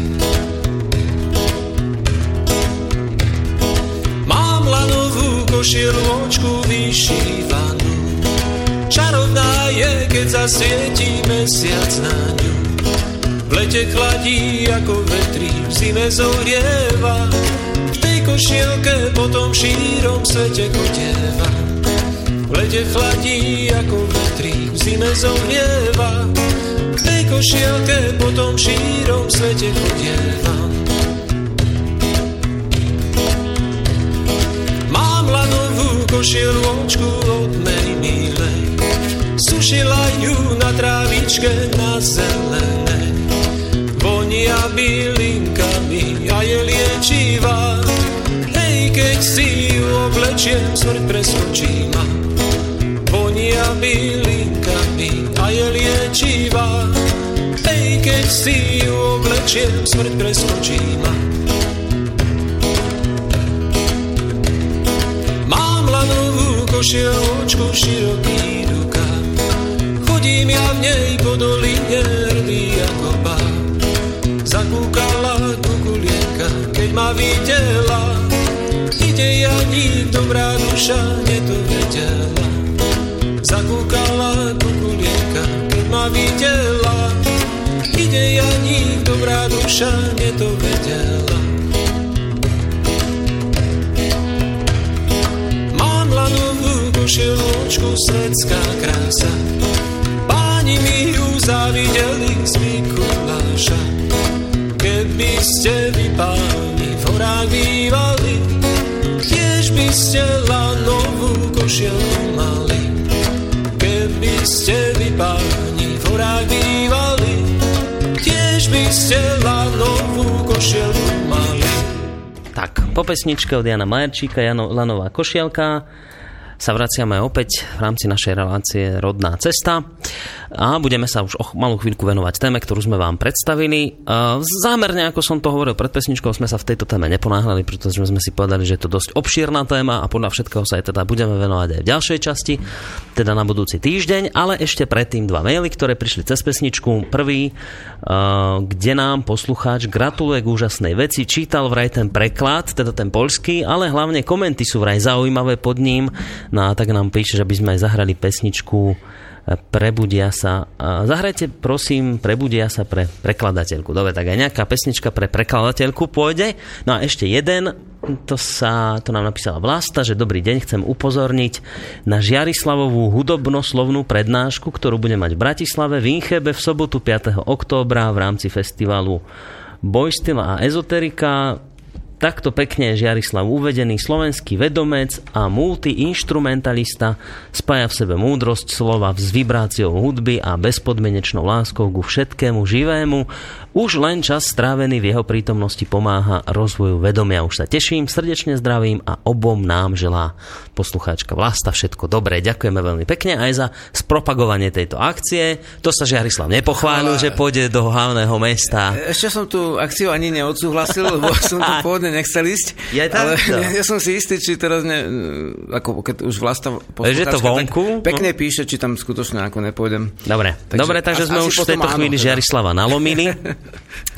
Mám lanovú košieločku vyšívanú. Čarovná je, keď zasvietí mesiac na ňu. V lete chladí ako vetrí, v zime zohrieva. Košielke potom v šírom svete kodieva. V lete chladí ako vetrí, v zime zohrieva. V tej košielke potom v šírom svete kodieva. Mám lanovú košieločku od mej milej. Sušila ju na trávičke na zelenej. Vonia bylinkami si ju oblečiem, smrť preskočí. Vonia bylinkami a je liečivá. Hej, keď si ju oblečiem, smrť preskočí ma. Mám lanovú košieločku, široký rukáv. Chodím ja v nej po doline, hrdý ako pán. Zakúkala kukulienka, keď ma videla. Janík, dobrá duša, nedovedela. Zakúkala kukulienka, keď ma videla. Ide Janík, dobrá duša, nedovedela. Mám lanovú košeločku, svetská krása. Páni mi ju zavideli z Mikuláša. Keby ste vy páni v horách tiež by ste lanovú košielku mali. Keby ste vy páni v horách bývali, tiež by ste lanovú košielku mali. Tak, po pesničke od Jana Majerčíka, Jano, Lanová košielka, sa vraciame opäť v rámci našej relácie Rodná cesta a budeme sa už o malú chvíľku venovať téme, ktorú sme vám predstavili. Zámerne, ako som to hovoril pred pesničkou, sme sa v tejto téme neponáhľali, pretože sme si povedali, že je to dosť obšírna téma a podľa všetkého sa aj teda budeme venovať aj v ďalšej časti, teda na budúci týždeň, ale ešte predtým dva maily, ktoré prišli cez pesničku. Prvý, a, kde nám poslucháč gratuluje k úžasnej veci, čítal vraj ten preklad, teda ten poľský, ale hlavne komenty sú vraj zaujímavé pod ním. No a tak nám píše, že by sme aj zahrali pesničku Prebudia sa. Zahrajte prosím Prebudia sa pre prekladateľku. Dobre, tak aj nejaká pesnička pre prekladateľku pôjde. No a ešte jeden, to, sa, to nám napísala Vlasta, že dobrý deň, chcem upozorniť na Žiarislavovú hudobnoslovnú prednášku, ktorú bude mať v Bratislave v Inchebe v sobotu 5. októbra v rámci festivalu Bojstila a ezoterika takto pekne Žiarislav uvedený, slovenský vedomec a multiinstrumentalista. Spája v sebe múdrosť slova s vibráciou hudby a bezpodmenečnou láskou ku všetkému živému už len čas strávený v jeho prítomnosti pomáha rozvoju vedomia. Už sa teším, srdečne zdravím a obom nám želá poslucháčka Vlasta všetko dobré. Ďakujeme veľmi pekne aj za spropagovanie tejto akcie. To sa Žiarislav nepochválil, že pôjde do hlavného mesta. Ešte som tú akciu ani neodsúhlasil, lebo *laughs* som tu pôvodne nechcel ísť. Ja, ale ja, *laughs* ja som si istý, či teraz ne, ako keď už Vlasta poslucháčka, to vonku? pekne no. píše, či tam skutočne ako nepôjdem. Dobre, takže, Dobre, takže sme už v tejto chvíli áno, Žiarislava nalomili. *laughs*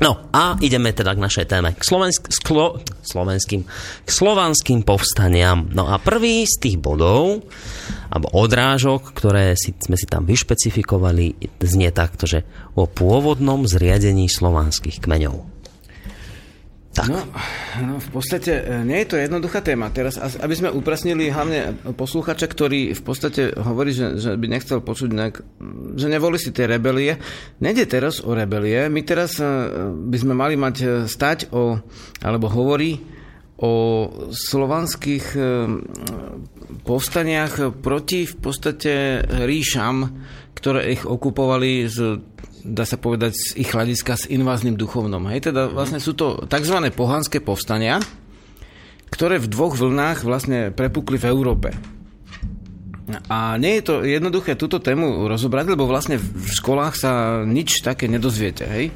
No a ideme teda k našej téme. K, slovensk- sklo- slovenským, k slovanským povstaniam. No a prvý z tých bodov, alebo odrážok, ktoré si, sme si tam vyšpecifikovali, znie takto, že o pôvodnom zriadení slovanských kmeňov. Tak. No, no, v podstate e, nie je to jednoduchá téma. Teraz, aby sme upresnili hlavne poslúchača, ktorý v podstate hovorí, že, že by nechcel počuť nejak, že nevolí si tie rebelie. Nejde teraz o rebelie. My teraz e, by sme mali mať e, stať o, alebo hovorí o slovanských povstaniach proti v podstate ríšam, ktoré ich okupovali z dá sa povedať, z ich hľadiska s invázným duchovnom. Hej, teda vlastne sú to tzv. pohanské povstania, ktoré v dvoch vlnách vlastne prepukli v Európe. A nie je to jednoduché túto tému rozobrať, lebo vlastne v školách sa nič také nedozviete, hej?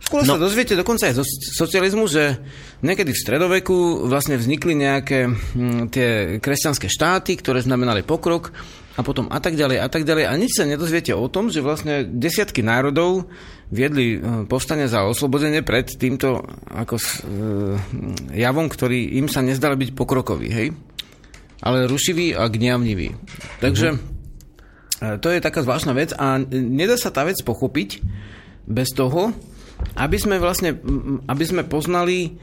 V škole no. sa dozviete dokonca aj zo socializmu, že niekedy v stredoveku vlastne vznikli nejaké hm, tie kresťanské štáty, ktoré znamenali pokrok a potom a tak ďalej a tak ďalej. A nič sa nedozviete o tom, že vlastne desiatky národov viedli e, povstanie za oslobodenie pred týmto ako e, javom, ktorý im sa nezdal byť pokrokový, hej? Ale rušivý a gňavnivý. Takže mm-hmm. to je taká zvláštna vec a nedá sa tá vec pochopiť bez toho, aby sme vlastne, aby sme poznali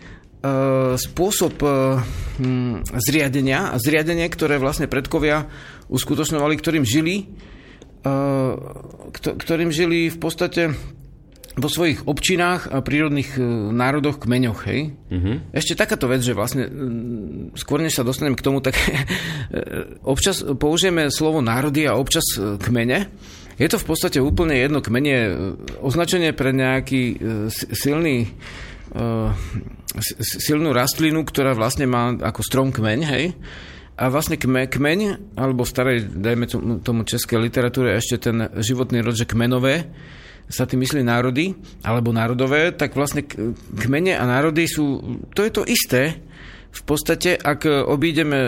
spôsob uh, zriadenia a zriadenie, ktoré vlastne predkovia uskutočňovali, ktorým žili, eh, ktorým žili v podstate vo svojich občinách a prírodných národoch, kmeňoch. Hej? Uh-huh. Ešte takáto vec, že vlastne mm, skôr než sa dostanem k tomu, tak *laughs* občas použijeme slovo národy a občas kmene. Je to v podstate úplne jedno kmene, označenie pre nejaký silný silnú rastlinu, ktorá vlastne má ako strom kmeň, hej? A vlastne kme, kmeň, alebo starej, dajme tomu českej literatúre, ešte ten životný rod, že kmenové, sa tým myslí národy, alebo národové, tak vlastne kmene a národy sú, to je to isté. V podstate, ak obídeme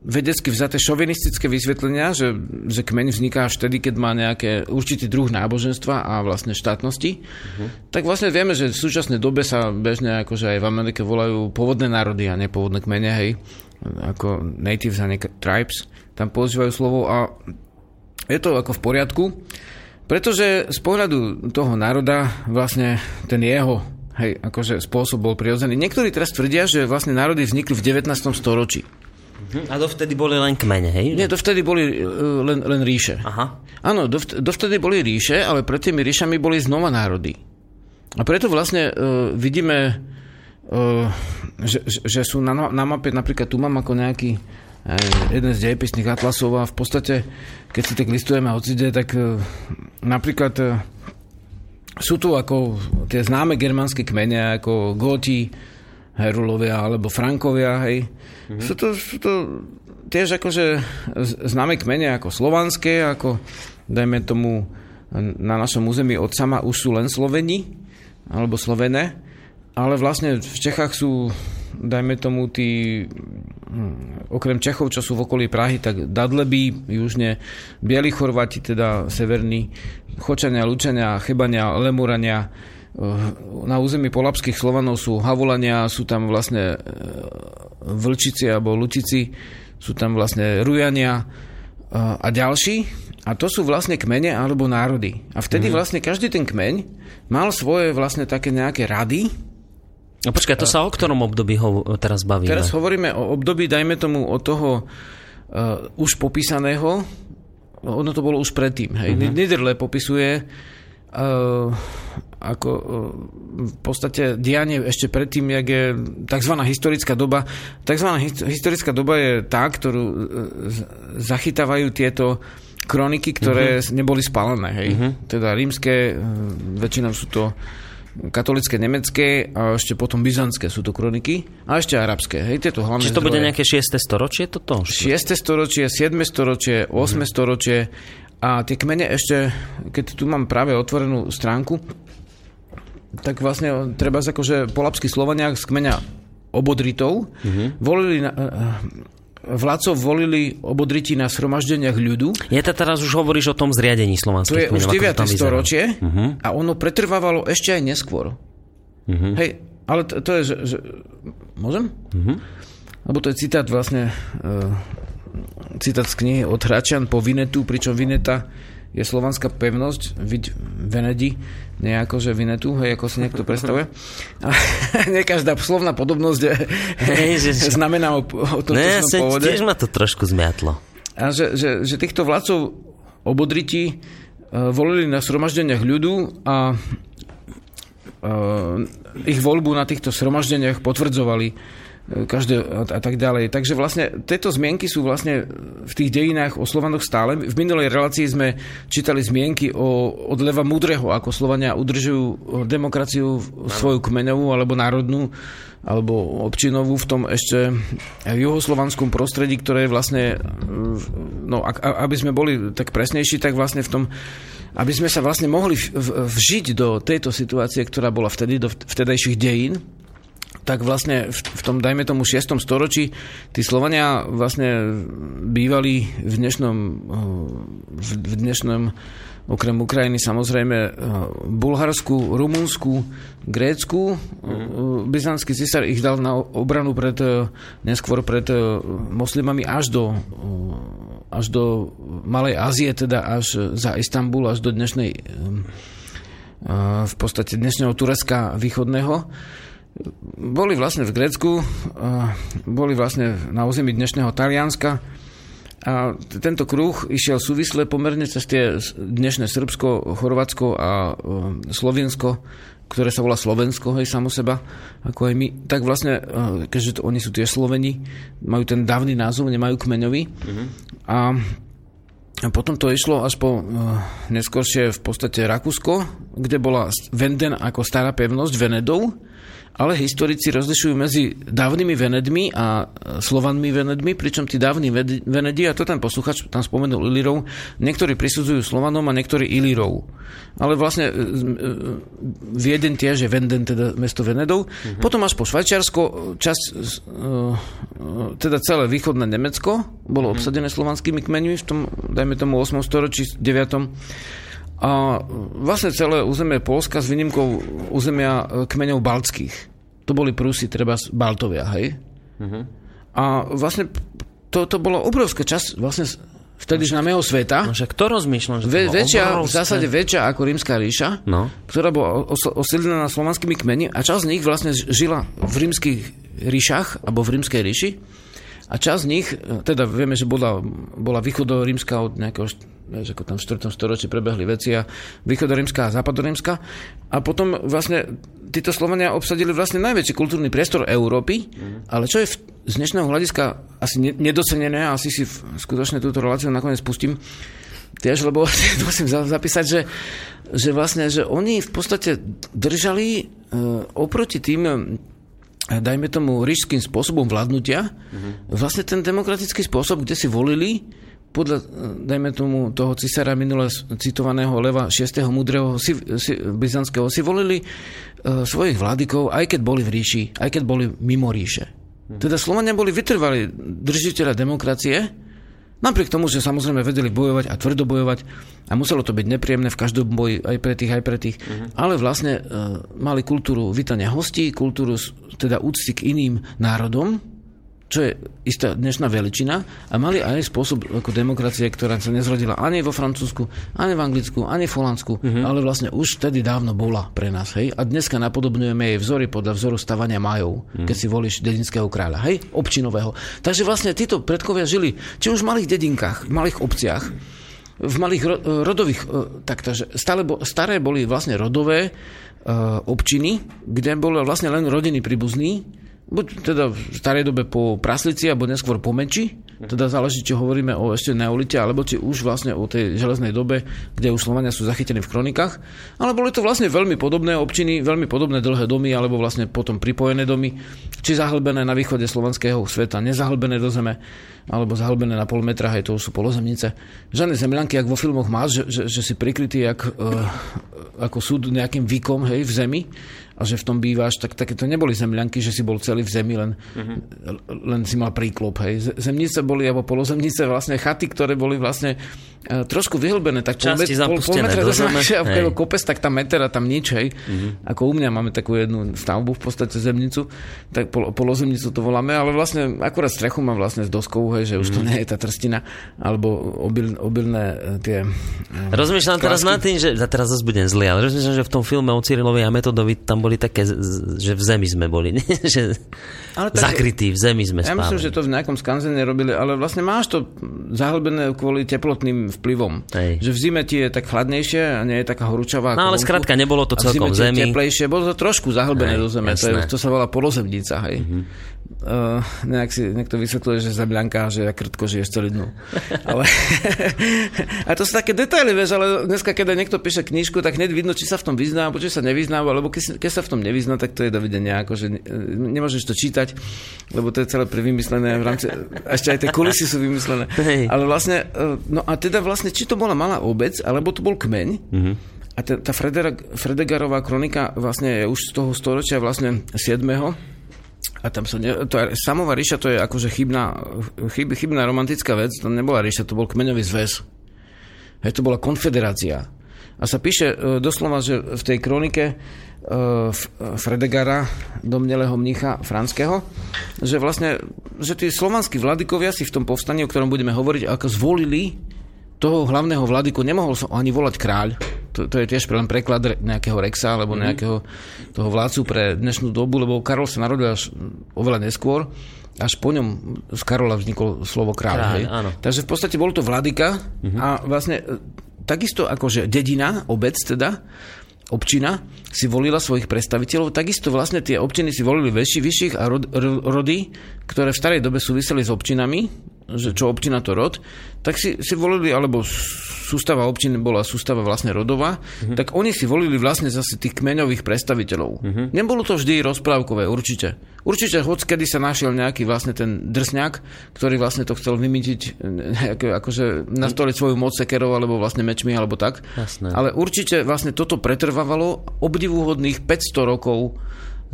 vedecky vzaté šovinistické vysvetlenia, že, že kmeň vzniká až vtedy, keď má nejaké určitý druh náboženstva a vlastne štátnosti, uh-huh. tak vlastne vieme, že v súčasnej dobe sa bežne akože aj v Amerike volajú pôvodné národy a nepôvodné kmene, hej, ako natives a tribes, tam používajú slovo a je to ako v poriadku, pretože z pohľadu toho národa vlastne ten jeho hej, akože spôsob bol prirodzený. Niektorí teraz tvrdia, že vlastne národy vznikli v 19. storočí. A dovtedy boli len kmene, hej? Nie, dovtedy boli e, len, len ríše. Aha. Áno, dovtedy boli ríše, ale pred tými ríšami boli znova národy. A preto vlastne uh, vidíme, uh, že, že sú na, na mape, napríklad tu mám ako nejaký aj, jeden z dejepisných atlasov a v podstate, keď si tak listujeme ocide, tak uh, napríklad uh, sú tu ako tie známe germánske kmene, ako Góti, Herulovia alebo Frankovia, hej. Mm-hmm. Sú, to, sú to tiež akože známe kmene ako slovanské, ako dajme tomu na našom území od sama už sú len Sloveni alebo Slovené, ale vlastne v Čechách sú dajme tomu tí hm, okrem Čechov, čo sú v okolí Prahy, tak Dadleby, južne Bieli Chorvati, teda severní, Chočania, Lučania, Chebania, Lemurania, na území polapských Slovanov sú Havolania, sú tam vlastne e, Vlčici alebo Lučici, sú tam vlastne Rujania a ďalší, a to sú vlastne kmene alebo národy. A vtedy mm. vlastne každý ten kmeň mal svoje vlastne také nejaké rady. No počkaj, to sa o ktorom období ho teraz bavíme? Teraz hovoríme o období, dajme tomu, od toho uh, už popísaného, ono to bolo už predtým. Hej. Mm-hmm. Niederle popisuje ako uh, v podstate dianie ešte predtým, jak je tzv. historická doba. Tzv. historická doba je tá, ktorú uh, zachytávajú tieto kroniky, ktoré uh-huh. neboli spálené. Hej. Uh-huh. Teda rímske, väčšinou sú to katolické nemecké a ešte potom byzantské sú to kroniky a ešte arabské. Hej, tieto hlavné Čiže to bude nejaké 6. storočie toto? 6. storočie, 7. storočie, 8. Uh-huh. storočie a tie kmene ešte, keď tu mám práve otvorenú stránku, tak vlastne treba akože polapskí Slovania z kmeňa obodritov uh-huh. volili na, vládcov volili obodriti na sromaždeniach ľudu. Je to teraz už hovoríš o tom zriadení slovanských To je už 9. storočie uh-huh. a ono pretrvávalo ešte aj neskôr. Uh-huh. Hej, ale to, to je, že, že... Môžem? Uh-huh. Lebo to je citát vlastne uh, citát z knihy od Hračan po Vinetu, pričom Vineta je slovanská pevnosť, vid Venedi, nie ako že Vinetu, hej, ako si niekto predstavuje. *laughs* A nie každá slovná podobnosť je, hej, že, znamená o, o tom, ne, ja pôvode. Tiež ma to trošku zmiatlo. A že, že, že týchto vládcov obodriti uh, volili na sromaždeniach ľudu a uh, ich voľbu na týchto sromaždeniach potvrdzovali každé a, tak ďalej. Takže vlastne tieto zmienky sú vlastne v tých dejinách o Slovanoch stále. V minulej relácii sme čítali zmienky o, od Leva Múdreho, ako Slovania udržujú demokraciu svoju kmeňovú alebo národnú alebo občinovú v tom ešte juhoslovanskom prostredí, ktoré je vlastne, no aby sme boli tak presnejší, tak vlastne v tom aby sme sa vlastne mohli vžiť do tejto situácie, ktorá bola vtedy, do vtedajších dejín, tak vlastne v, v tom, dajme tomu 6. storočí, tí Slovania vlastne bývali v dnešnom, v, v dnešnom okrem Ukrajiny samozrejme Bulharsku, Rumunsku, Grécku. Mm. Byzantský císar ich dal na obranu pred, neskôr pred moslimami až do, až do Malej Ázie, teda až za Istanbul, až do dnešnej v podstate dnešného Turecka východného boli vlastne v Grécku, boli vlastne na území dnešného Talianska a tento kruh išiel súvisle pomerne cez tie dnešné Srbsko, Chorvátsko a e, Slovensko, ktoré sa volá Slovensko, hej, samo seba, ako aj my. Tak vlastne, e, keďže to, oni sú tie Sloveni, majú ten dávny názov, nemajú kmeňový. Mm-hmm. A potom to išlo až po neskôršie v podstate Rakúsko, kde bola Venden ako stará pevnosť Venedov ale historici rozlišujú medzi dávnymi Venedmi a Slovanmi Venedmi, pričom tí dávni Venedi, a to ten posluchač tam spomenul Ilírov, niektorí prisudzujú Slovanom a niektorí Ilírov. Ale vlastne e, e, Vieden tiež je Venden, teda mesto Venedov. Uh-huh. Potom až po Švajčiarsko, časť, e, teda celé východné Nemecko bolo uh-huh. obsadené slovanskými kmeňmi v tom, dajme tomu 8. storočí, 9. A vlastne celé územie Polska s výnimkou územia kmeňov baltských. To boli Prusy, treba Baltovia, hej? Uh-huh. A vlastne to, to bolo obrovská časť vlastne vtedy známeho sveta. No však to rozmýšľam, že to Ve, väčšia, v zásade väčšia ako rímska ríša, no. ktorá bola osídlená slovanskými kmeni a časť z nich vlastne žila v rímskych ríšach alebo v rímskej ríši. A časť z nich, teda vieme, že bola, bola východorímska od nejakého vieš, ako tam v 4. storočí prebehli veci a východorímska a západorímska. A potom vlastne títo Slovania obsadili vlastne najväčší kultúrny priestor Európy, mm. ale čo je v, z dnešného hľadiska asi nedocenené, asi si v, skutočne túto reláciu nakoniec pustím, tiež, lebo *laughs* musím zapísať, že, že vlastne, že oni v podstate držali uh, oproti tým dajme tomu rížským spôsobom vládnutia, mm-hmm. vlastne ten demokratický spôsob, kde si volili podľa, dajme tomu, toho cisára minule citovaného Leva 6. múdreho si, si, byzantského si volili uh, svojich vládikov, aj keď boli v ríši, aj keď boli mimo ríše. Hm. Teda Slovania boli vytrvali držiteľa demokracie, napriek tomu, že samozrejme vedeli bojovať a tvrdo bojovať a muselo to byť nepríjemné v každom boji aj pre tých, aj pre tých, uh-huh. ale vlastne uh, mali kultúru vítania hostí, kultúru teda úcty k iným národom, čo je istá dnešná veličina a mali aj spôsob ako demokracie, ktorá sa nezrodila ani vo Francúzsku, ani v Anglicku, ani v Holandsku, mm-hmm. ale vlastne už vtedy dávno bola pre nás. Hej? A dneska napodobňujeme jej vzory podľa vzoru stavania majov, mm-hmm. keď si volíš dedinského kráľa, hej? občinového. Takže vlastne títo predkovia žili či už v malých dedinkách, v malých obciach, v malých ro- rodových, e, takže stále bo, staré boli vlastne rodové uh, občiny, kde boli vlastne len rodiny príbuzní, buď teda v starej dobe po praslici, alebo neskôr po meči, teda záleží, či hovoríme o ešte neolite, alebo či už vlastne o tej železnej dobe, kde už Slovania sú zachytení v kronikách. Ale boli to vlastne veľmi podobné občiny, veľmi podobné dlhé domy, alebo vlastne potom pripojené domy, či zahlbené na východe slovanského sveta, nezahlbené do zeme, alebo zahlbené na pol metra, hej, to sú polozemnice. Žiadne zemľanky, ak vo filmoch máš, že, že, že si prikrytý jak, uh, ako súd nejakým výkom hej, v zemi, a že v tom bývaš, tak také to neboli zemľanky, že si bol celý v zemi, len, uh-huh. len si mal príklop. Hej. Zemnice boli, alebo polozemnice, vlastne chaty, ktoré boli vlastne uh, trošku vyhlbené, tak pol, pol, pol metra do a kopec, tak tam meter a tam nič. Hej. Uh-huh. Ako u mňa máme takú jednu stavbu v podstate zemnicu, tak pol, polozemnicu to voláme, ale vlastne akurát strechu mám vlastne s doskou, hej, že už to nie je tá trstina, alebo obil, obilné e, tie... Uh, Rozmýšľam klasky. teraz nad tým, že teraz zase budem zlý, ale rozmýšľam, že v tom filme o Cyrilovi a Metodovi tam boli také, že v zemi sme boli, *laughs* že ale tak, zakrytí, v zemi sme Ja spávali. myslím, že to v nejakom skanzene robili, ale vlastne máš to zahlbené kvôli teplotným vplyvom. Hej. Že v zime ti je tak chladnejšie a nie je taká horúčavá. No ale skrátka, nebolo to celkom v zemi. teplejšie, bolo to trošku zahlbené hej, do zeme, to, je, to sa volá polozemnica, hej. Mm-hmm uh, nejak si niekto vysvetľuje, že zemľanka, že ja krtko žiješ celý dnu. *laughs* ale, *laughs* a to sú také detaily, vieš, ale dneska, keď niekto píše knižku, tak hneď vidno, či sa v tom vyzná, alebo či sa nevyzná, alebo keď, keď sa v tom nevyzná, tak to je dovidenia, ako, že nemôžeš to čítať, lebo to je celé prevymyslené v rámci, ešte aj tie kulisy sú vymyslené. Hej. Ale vlastne, uh, no a teda vlastne, či to bola malá obec, alebo to bol kmeň, mm-hmm. A tá Fredegarová kronika vlastne je už z toho storočia vlastne 7 a tam sa ne, to, samová ríša to je akože chybná, chyb, chybná romantická vec, to nebola ríša, to bol kmeňový zväz. Hej, to bola konfederácia. A sa píše e, doslova, že v tej kronike e, Fredegara, domnelého mnicha franského, že vlastne, že tí slovanskí vladykovia si v tom povstaní, o ktorom budeme hovoriť, ako zvolili toho hlavného vladyku, nemohol som ani volať kráľ, to, to je tiež len preklad nejakého Rexa alebo mm-hmm. nejakého toho vládcu pre dnešnú dobu, lebo Karol sa narodil až oveľa neskôr až po ňom z Karola vzniklo slovo kráľ. kráľ hej? Áno. Takže v podstate bol to vladyka mm-hmm. a vlastne e, takisto že dedina, obec teda, občina si volila svojich predstaviteľov, takisto vlastne tie občiny si volili väčší, vyšších a rod, rody, ktoré v starej dobe súviseli s občinami, že čo občina to rod, tak si, si volili, alebo sústava občiny bola sústava vlastne rodová, uh-huh. tak oni si volili vlastne zase tých kmeňových predstaviteľov. Uh-huh. Nebolo to vždy rozprávkové, určite. Určite, hoď kedy sa našiel nejaký vlastne ten drsňak, ktorý vlastne to chcel vymytiť, nejaké, akože nastoliť svoju moc sekerov, alebo vlastne mečmi, alebo tak. Jasné. Ale určite vlastne toto pretrvávalo obdivuhodných 500 rokov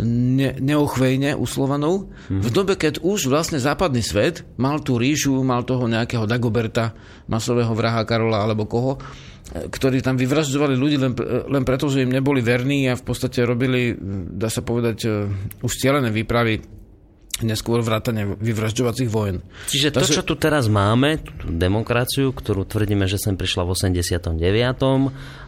ne, neochvejne u Slovanov, mm-hmm. v dobe, keď už vlastne západný svet mal tú ríšu, mal toho nejakého Dagoberta, masového vraha Karola alebo koho, e, ktorí tam vyvražďovali ľudí len, len preto, že im neboli verní a v podstate robili, dá sa povedať, e, už cieľené výpravy neskôr vrátane vyvražďovacích vojen. Čiže to, čo tu teraz máme, tú demokraciu, ktorú tvrdíme, že sem prišla v 89.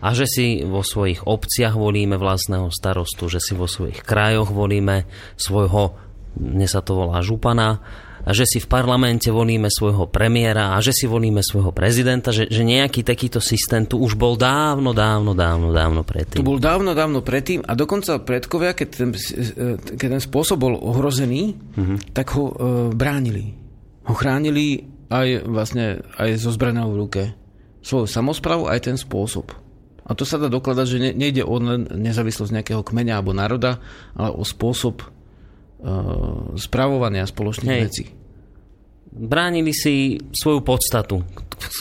a že si vo svojich obciach volíme vlastného starostu, že si vo svojich krajoch volíme svojho, dnes sa to volá župana, a že si v parlamente volíme svojho premiéra a že si volíme svojho prezidenta, že, že nejaký takýto systém tu už bol dávno, dávno, dávno, dávno predtým. Tu bol dávno, dávno predtým a dokonca predkovia, keď ten, keď ten spôsob bol ohrozený, mm-hmm. tak ho e, bránili. Ho chránili aj vlastne aj so zbranou v ruke. Svoju samozprávu aj ten spôsob. A to sa dá dokladať, že ne, nejde o nezávislosť nejakého kmeňa alebo národa, ale o spôsob uh, spravovania spoločných Hej. vecí bránili si svoju podstatu,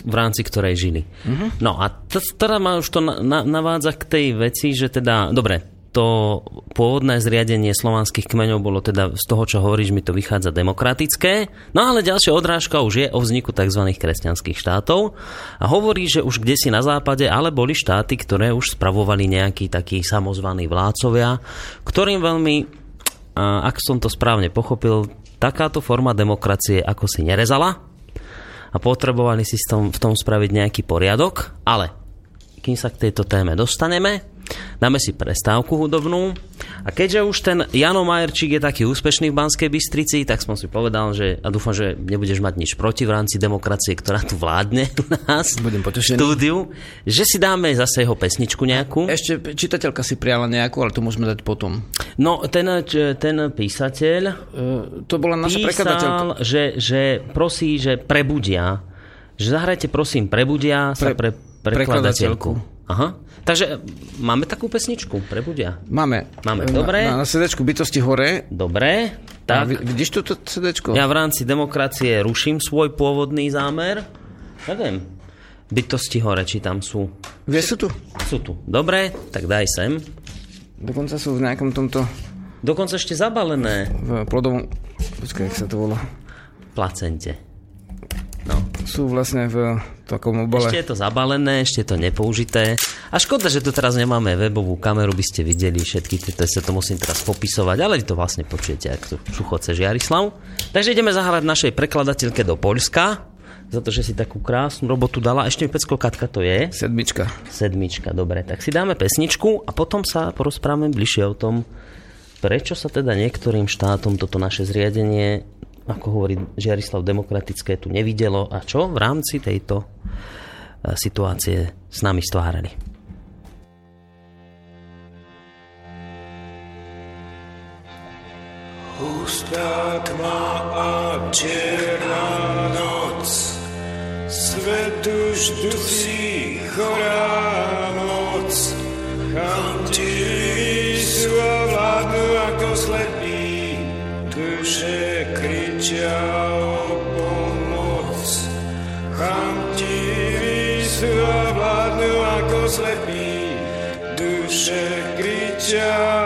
v rámci ktorej žili. Uh-huh. No a t- teda ma už to na- na- navádza k tej veci, že teda, dobre, to pôvodné zriadenie slovanských kmeňov bolo teda z toho, čo hovoríš, mi to vychádza demokratické. No ale ďalšia odrážka už je o vzniku tzv. kresťanských štátov a hovorí, že už kde si na západe, ale boli štáty, ktoré už spravovali nejakí takí samozvaní vládcovia, ktorým veľmi a ak som to správne pochopil, takáto forma demokracie ako si nerezala a potrebovali si v tom, v tom spraviť nejaký poriadok, ale kým sa k tejto téme dostaneme, Dáme si prestávku hudobnú. A keďže už ten Jano Majerčík je taký úspešný v Banskej Bystrici, tak som si povedal, že a dúfam, že nebudeš mať nič proti v rámci demokracie, ktorá tu vládne u nás Budem potešený. štúdiu, že si dáme zase jeho pesničku nejakú. Ešte čitateľka si prijala nejakú, ale to môžeme dať potom. No, ten, ten písateľ Uh, to bola naša prekladateľka. písal, že, že prosí, že prebudia. Že zahrajte prosím prebudia sa Pre- pre, prekladateľku. Aha. Takže máme takú pesničku, prebudia. Máme. Máme, Na- dobre. Na, na sedečku bytosti hore. Dobre, Tak. tak Vidíš toto sedečko? ja v rámci demokracie ruším svoj pôvodný zámer. Neviem, bytosti hore, či tam sú. Vieš, sú tu? Sú tu. Dobre, tak daj sem. Dokonca sú v nejakom tomto Dokonca ešte zabalené v plodovom... Počkaj, jak sa to volá? placente. Sú vlastne v takom obale. Ešte je to zabalené, ešte je to nepoužité. A škoda, že tu teraz nemáme webovú kameru, by ste videli všetky tieto, sa to musím teraz popisovať, ale vy to vlastne počujete, ak to šuchoce Žiarislav. Takže ideme zahrať našej prekladateľke do Poľska, za to, že si takú krásnu robotu dala. Ešte mi pecko, Katka to je. Sedmička. Sedmička, dobre. Tak si dáme pesničku a potom sa porozprávame bližšie o tom, prečo sa teda niektorým štátom toto naše zriadenie, ako hovorí Žiarislav, demokratické tu nevidelo a čo v rámci tejto e, situácie s nami stvárali. Hustá tma a čierna noc, svet už dusí chorá moc. Chamtiví sú a vládnu ako slepí, duše kričia o pomoc. Chamtiví sú a vládnu ako slepí, duše kričia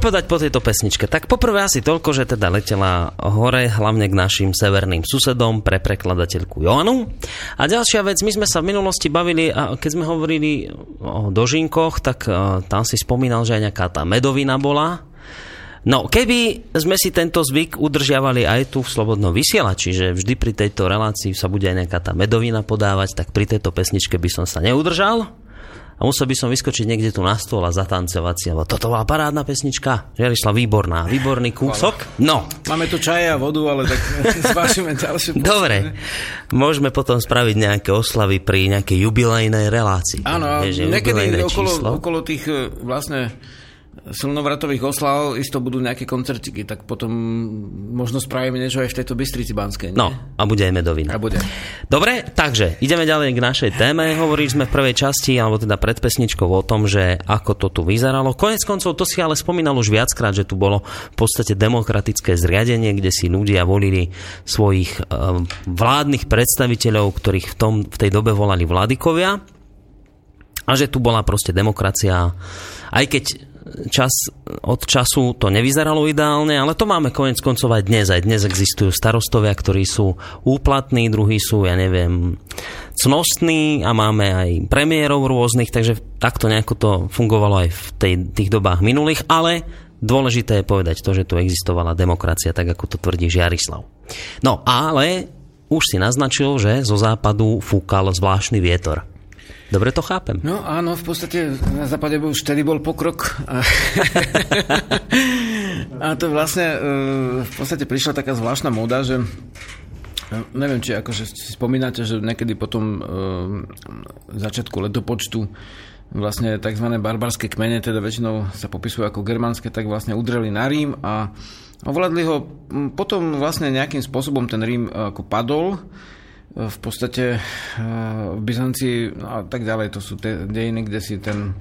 povedať po tejto pesničke? Tak poprvé asi toľko, že teda letela hore, hlavne k našim severným susedom pre prekladateľku Joanu. A ďalšia vec, my sme sa v minulosti bavili, a keď sme hovorili o dožinkoch, tak uh, tam si spomínal, že aj nejaká tá medovina bola. No, keby sme si tento zvyk udržiavali aj tu v Slobodnom vysielači, že vždy pri tejto relácii sa bude aj nejaká tá medovina podávať, tak pri tejto pesničke by som sa neudržal a musel by som vyskočiť niekde tu na stôl a zatancovať si, lebo toto bola parádna pesnička. Žiarišla výborná, výborný kúsok. No. Máme tu čaje a vodu, ale tak *laughs* zvážime ďalšie. Dobre, môžeme potom spraviť nejaké oslavy pri nejakej jubilejnej relácii. Áno, niekedy okolo, okolo tých e, vlastne silnovratových oslav isto budú nejaké koncertiky, tak potom možno spravíme niečo aj v tejto Bystrici Banskej. Nie? No, a bude aj medovina. A bude. Dobre, takže ideme ďalej k našej téme. Hovorili sme v prvej časti, alebo teda pred pesničkou o tom, že ako to tu vyzeralo. Konec koncov to si ale spomínal už viackrát, že tu bolo v podstate demokratické zriadenie, kde si ľudia volili svojich uh, vládnych predstaviteľov, ktorých v, tom, v tej dobe volali vladikovia a že tu bola proste demokracia, aj keď čas od času to nevyzeralo ideálne, ale to máme konec koncov aj dnes. Aj dnes existujú starostovia, ktorí sú úplatní, druhí sú, ja neviem, cnostní a máme aj premiérov rôznych, takže takto nejako to fungovalo aj v tej, tých dobách minulých, ale dôležité je povedať to, že tu existovala demokracia, tak ako to tvrdí Žiarislav. No ale už si naznačil, že zo západu fúkal zvláštny vietor. Dobre to chápem. No áno, v podstate na západe už vtedy bol pokrok. A, *laughs* a to vlastne e, v podstate prišla taká zvláštna móda, že e, neviem, či akože si spomínate, že niekedy potom e, začiatku letopočtu vlastne tzv. barbarské kmene, teda väčšinou sa popisujú ako germánske, tak vlastne udreli na Rím a ovládli ho. Potom vlastne nejakým spôsobom ten Rím ako padol v podstate eh, v Byzancii a tak ďalej, to sú tie dejiny, kde si ten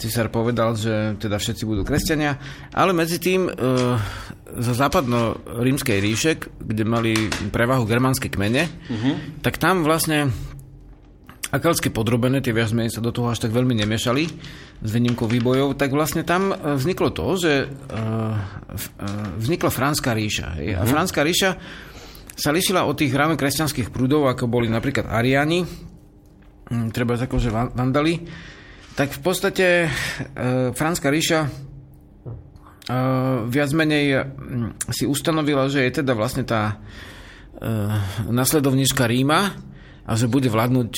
cisár povedal, že teda všetci budú kresťania, ale medzi tým e, zo západno-rímskej ríše, kde mali prevahu germánske kmene, uh-huh. tak tam vlastne akalské podrobené, tie viac menej sa do toho až tak veľmi nemiešali s výnimkou výbojov, tak vlastne tam eh, vzniklo to, že e, vznikla Franská ríša. Uh-huh. A mhm. Franská ríša sa lišila od tých hlavne kresťanských prúdov, ako boli napríklad Ariani, hm, treba že Vandali, tak v podstate e, Franská ríša e, viac menej hm, si ustanovila, že je teda vlastne tá e, nasledovníčka Ríma a že bude vládnuť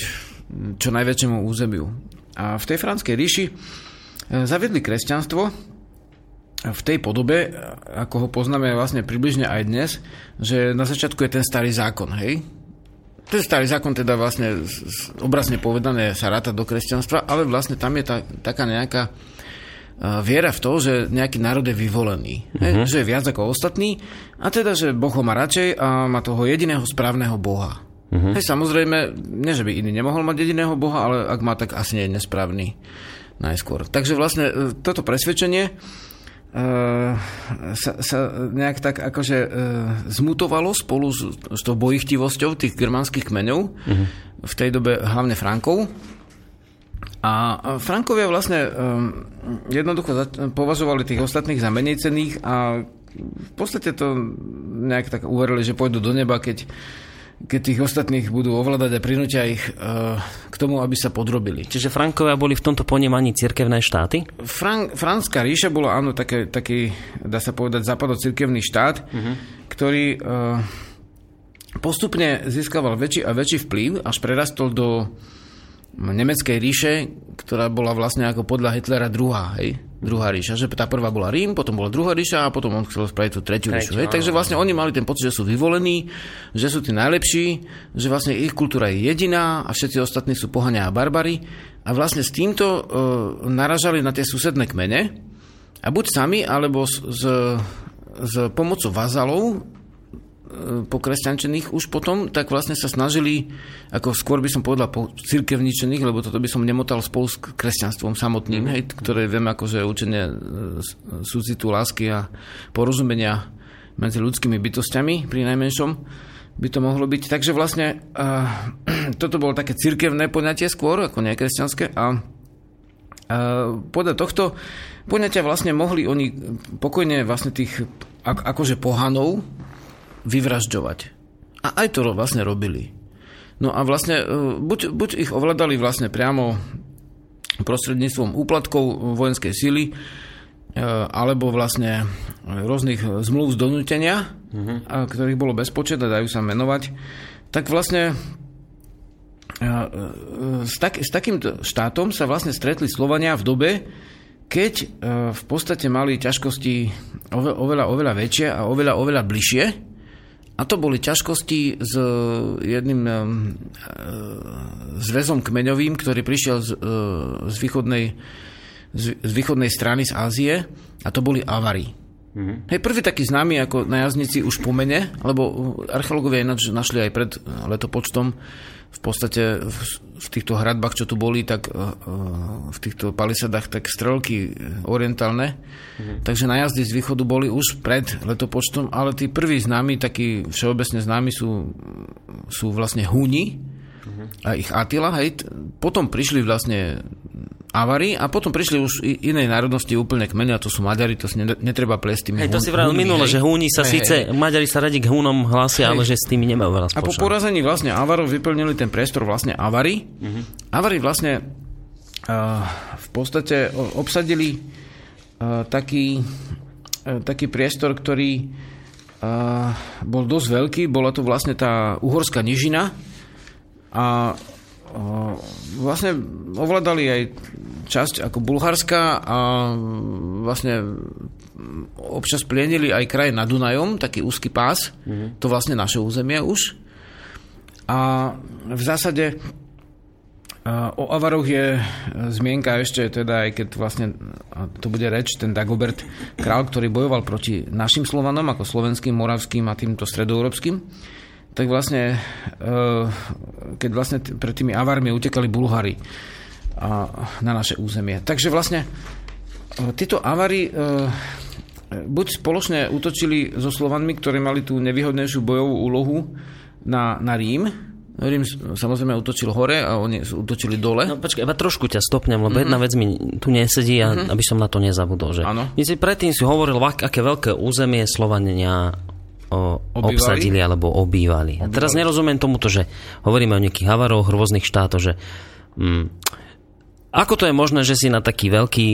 čo najväčšiemu územiu. A v tej Franskej ríši e, zaviedli kresťanstvo, v tej podobe, ako ho poznáme vlastne približne aj dnes, že na začiatku je ten starý zákon, hej? Ten starý zákon teda vlastne obrazne povedané sa ráta do kresťanstva, ale vlastne tam je tá, taká nejaká viera v to, že nejaký národ je vyvolený. Uh-huh. Že je viac ako ostatný a teda, že Boh ho má radšej a má toho jediného správneho Boha. Uh-huh. Hej, samozrejme, nie že by iný nemohol mať jediného Boha, ale ak má, tak asi nie je nesprávny najskôr. Takže vlastne e, toto presvedčenie sa, sa nejak tak akože uh, zmutovalo spolu s, s tou bojichtivosťou tých germánskych kmeňov, uh-huh. v tej dobe hlavne Frankov. A Frankovia vlastne um, jednoducho považovali tých ostatných za menej cených a v podstate to nejak tak uverili, že pôjdu do neba, keď keď tých ostatných budú ovládať a prinútia ich uh, k tomu, aby sa podrobili. Čiže Frankovia boli v tomto ponímaní cirkevné štáty? Fran- Franská ríša bola, áno, také, taký, dá sa povedať, západocirkevný štát, uh-huh. ktorý uh, postupne získaval väčší a väčší vplyv, až prerastol do nemeckej ríše, ktorá bola vlastne ako podľa Hitlera druhá, hej? Druhá ríša. Že tá prvá bola Rím, potom bola druhá ríša a potom on chcel spraviť tú tretiu ríšu. Hej? Takže vlastne oni mali ten pocit, že sú vyvolení, že sú tí najlepší, že vlastne ich kultúra je jediná a všetci ostatní sú pohania a barbary. A vlastne s týmto uh, naražali na tie susedné kmene a buď sami, alebo s, s, s pomocou vazalov pokresťančených už potom, tak vlastne sa snažili, ako skôr by som povedal po cirkevničených, lebo toto by som nemotal spolu s kresťanstvom samotným, hej, ktoré viem že učenie e, súcitu lásky a porozumenia medzi ľudskými bytostiami pri najmenšom by to mohlo byť. Takže vlastne uh, *clears throat* toto bolo také cirkevné poňatie skôr, ako nekresťanské a podľa tohto poňatia vlastne mohli oni pokojne vlastne tých akože pohanov vyvražďovať. A aj to vlastne robili. No a vlastne e, buď, buď ich ovládali vlastne priamo prostredníctvom úplatkov vojenskej síly, e, alebo vlastne rôznych zmluv z donútenia, uh-huh. ktorých bolo bezpočet a dajú sa menovať, tak vlastne E, s, tak, s takýmto štátom sa vlastne stretli Slovania v dobe, keď v podstate mali ťažkosti oveľa, oveľa väčšie a oveľa, oveľa bližšie. A to boli ťažkosti s jedným e, zväzom kmeňovým, ktorý prišiel z, z, východnej, z východnej strany z Ázie a to boli Avary. Mm-hmm. Hej, prvý taký známy ako najazníci už po mene, lebo archeológovia ináč našli aj pred letopočtom v podstate v, v týchto hradbách, čo tu boli, tak uh, v týchto palisadách, tak strelky orientálne. Mm-hmm. Takže najazdy z východu boli už pred letopočtom, ale tí prví známi, takí všeobecne známi sú, sú vlastne Húni mm-hmm. a ich Atila. Hej. Potom prišli vlastne Avari a potom prišli už inej národnosti úplne kmene a to sú Maďari, to si netreba plesť tým Hej, to si vravil minule, že Húni sa hej, síce, hej. Maďari sa radi k Húnom hlasia, hej. ale že s tými nemajú veľa spoločného. A po porazení vlastne Avarov vyplnili ten priestor vlastne Avari. Uh-huh. Avari vlastne uh, v podstate obsadili uh, taký, uh, taký priestor, ktorý uh, bol dosť veľký, bola to vlastne tá uhorská nižina a vlastne ovládali aj časť ako Bulharska a vlastne občas plienili aj kraj nad Dunajom, taký úzky pás, mm-hmm. to vlastne naše územie už. A v zásade o Avaroch je zmienka ešte, teda aj keď vlastne to bude reč, ten Dagobert, král, ktorý bojoval proti našim Slovanom, ako slovenským, moravským a týmto stredoeurópskym tak vlastne, eh, keď vlastne pred tými Avarmi utekali Bulhári na naše územie. Takže vlastne eh, tieto Avary eh, buď spoločne útočili so Slovanmi, ktorí mali tú nevýhodnejšiu bojovú úlohu na, na Rím, Rím samozrejme utočil hore a oni utočili dole. No počkaj, iba trošku ťa stopnem, lebo mm-hmm. jedna vec mi tu nesedí, a, mm-hmm. aby som na to nezabudol. Že... My si predtým si hovoril, aké veľké územie Slovania o, obsadili alebo obývali. obývali. A teraz nerozumiem tomuto, že hovoríme o nejakých havaroch rôznych štátov, že mm, ako to je možné, že si na taký veľký,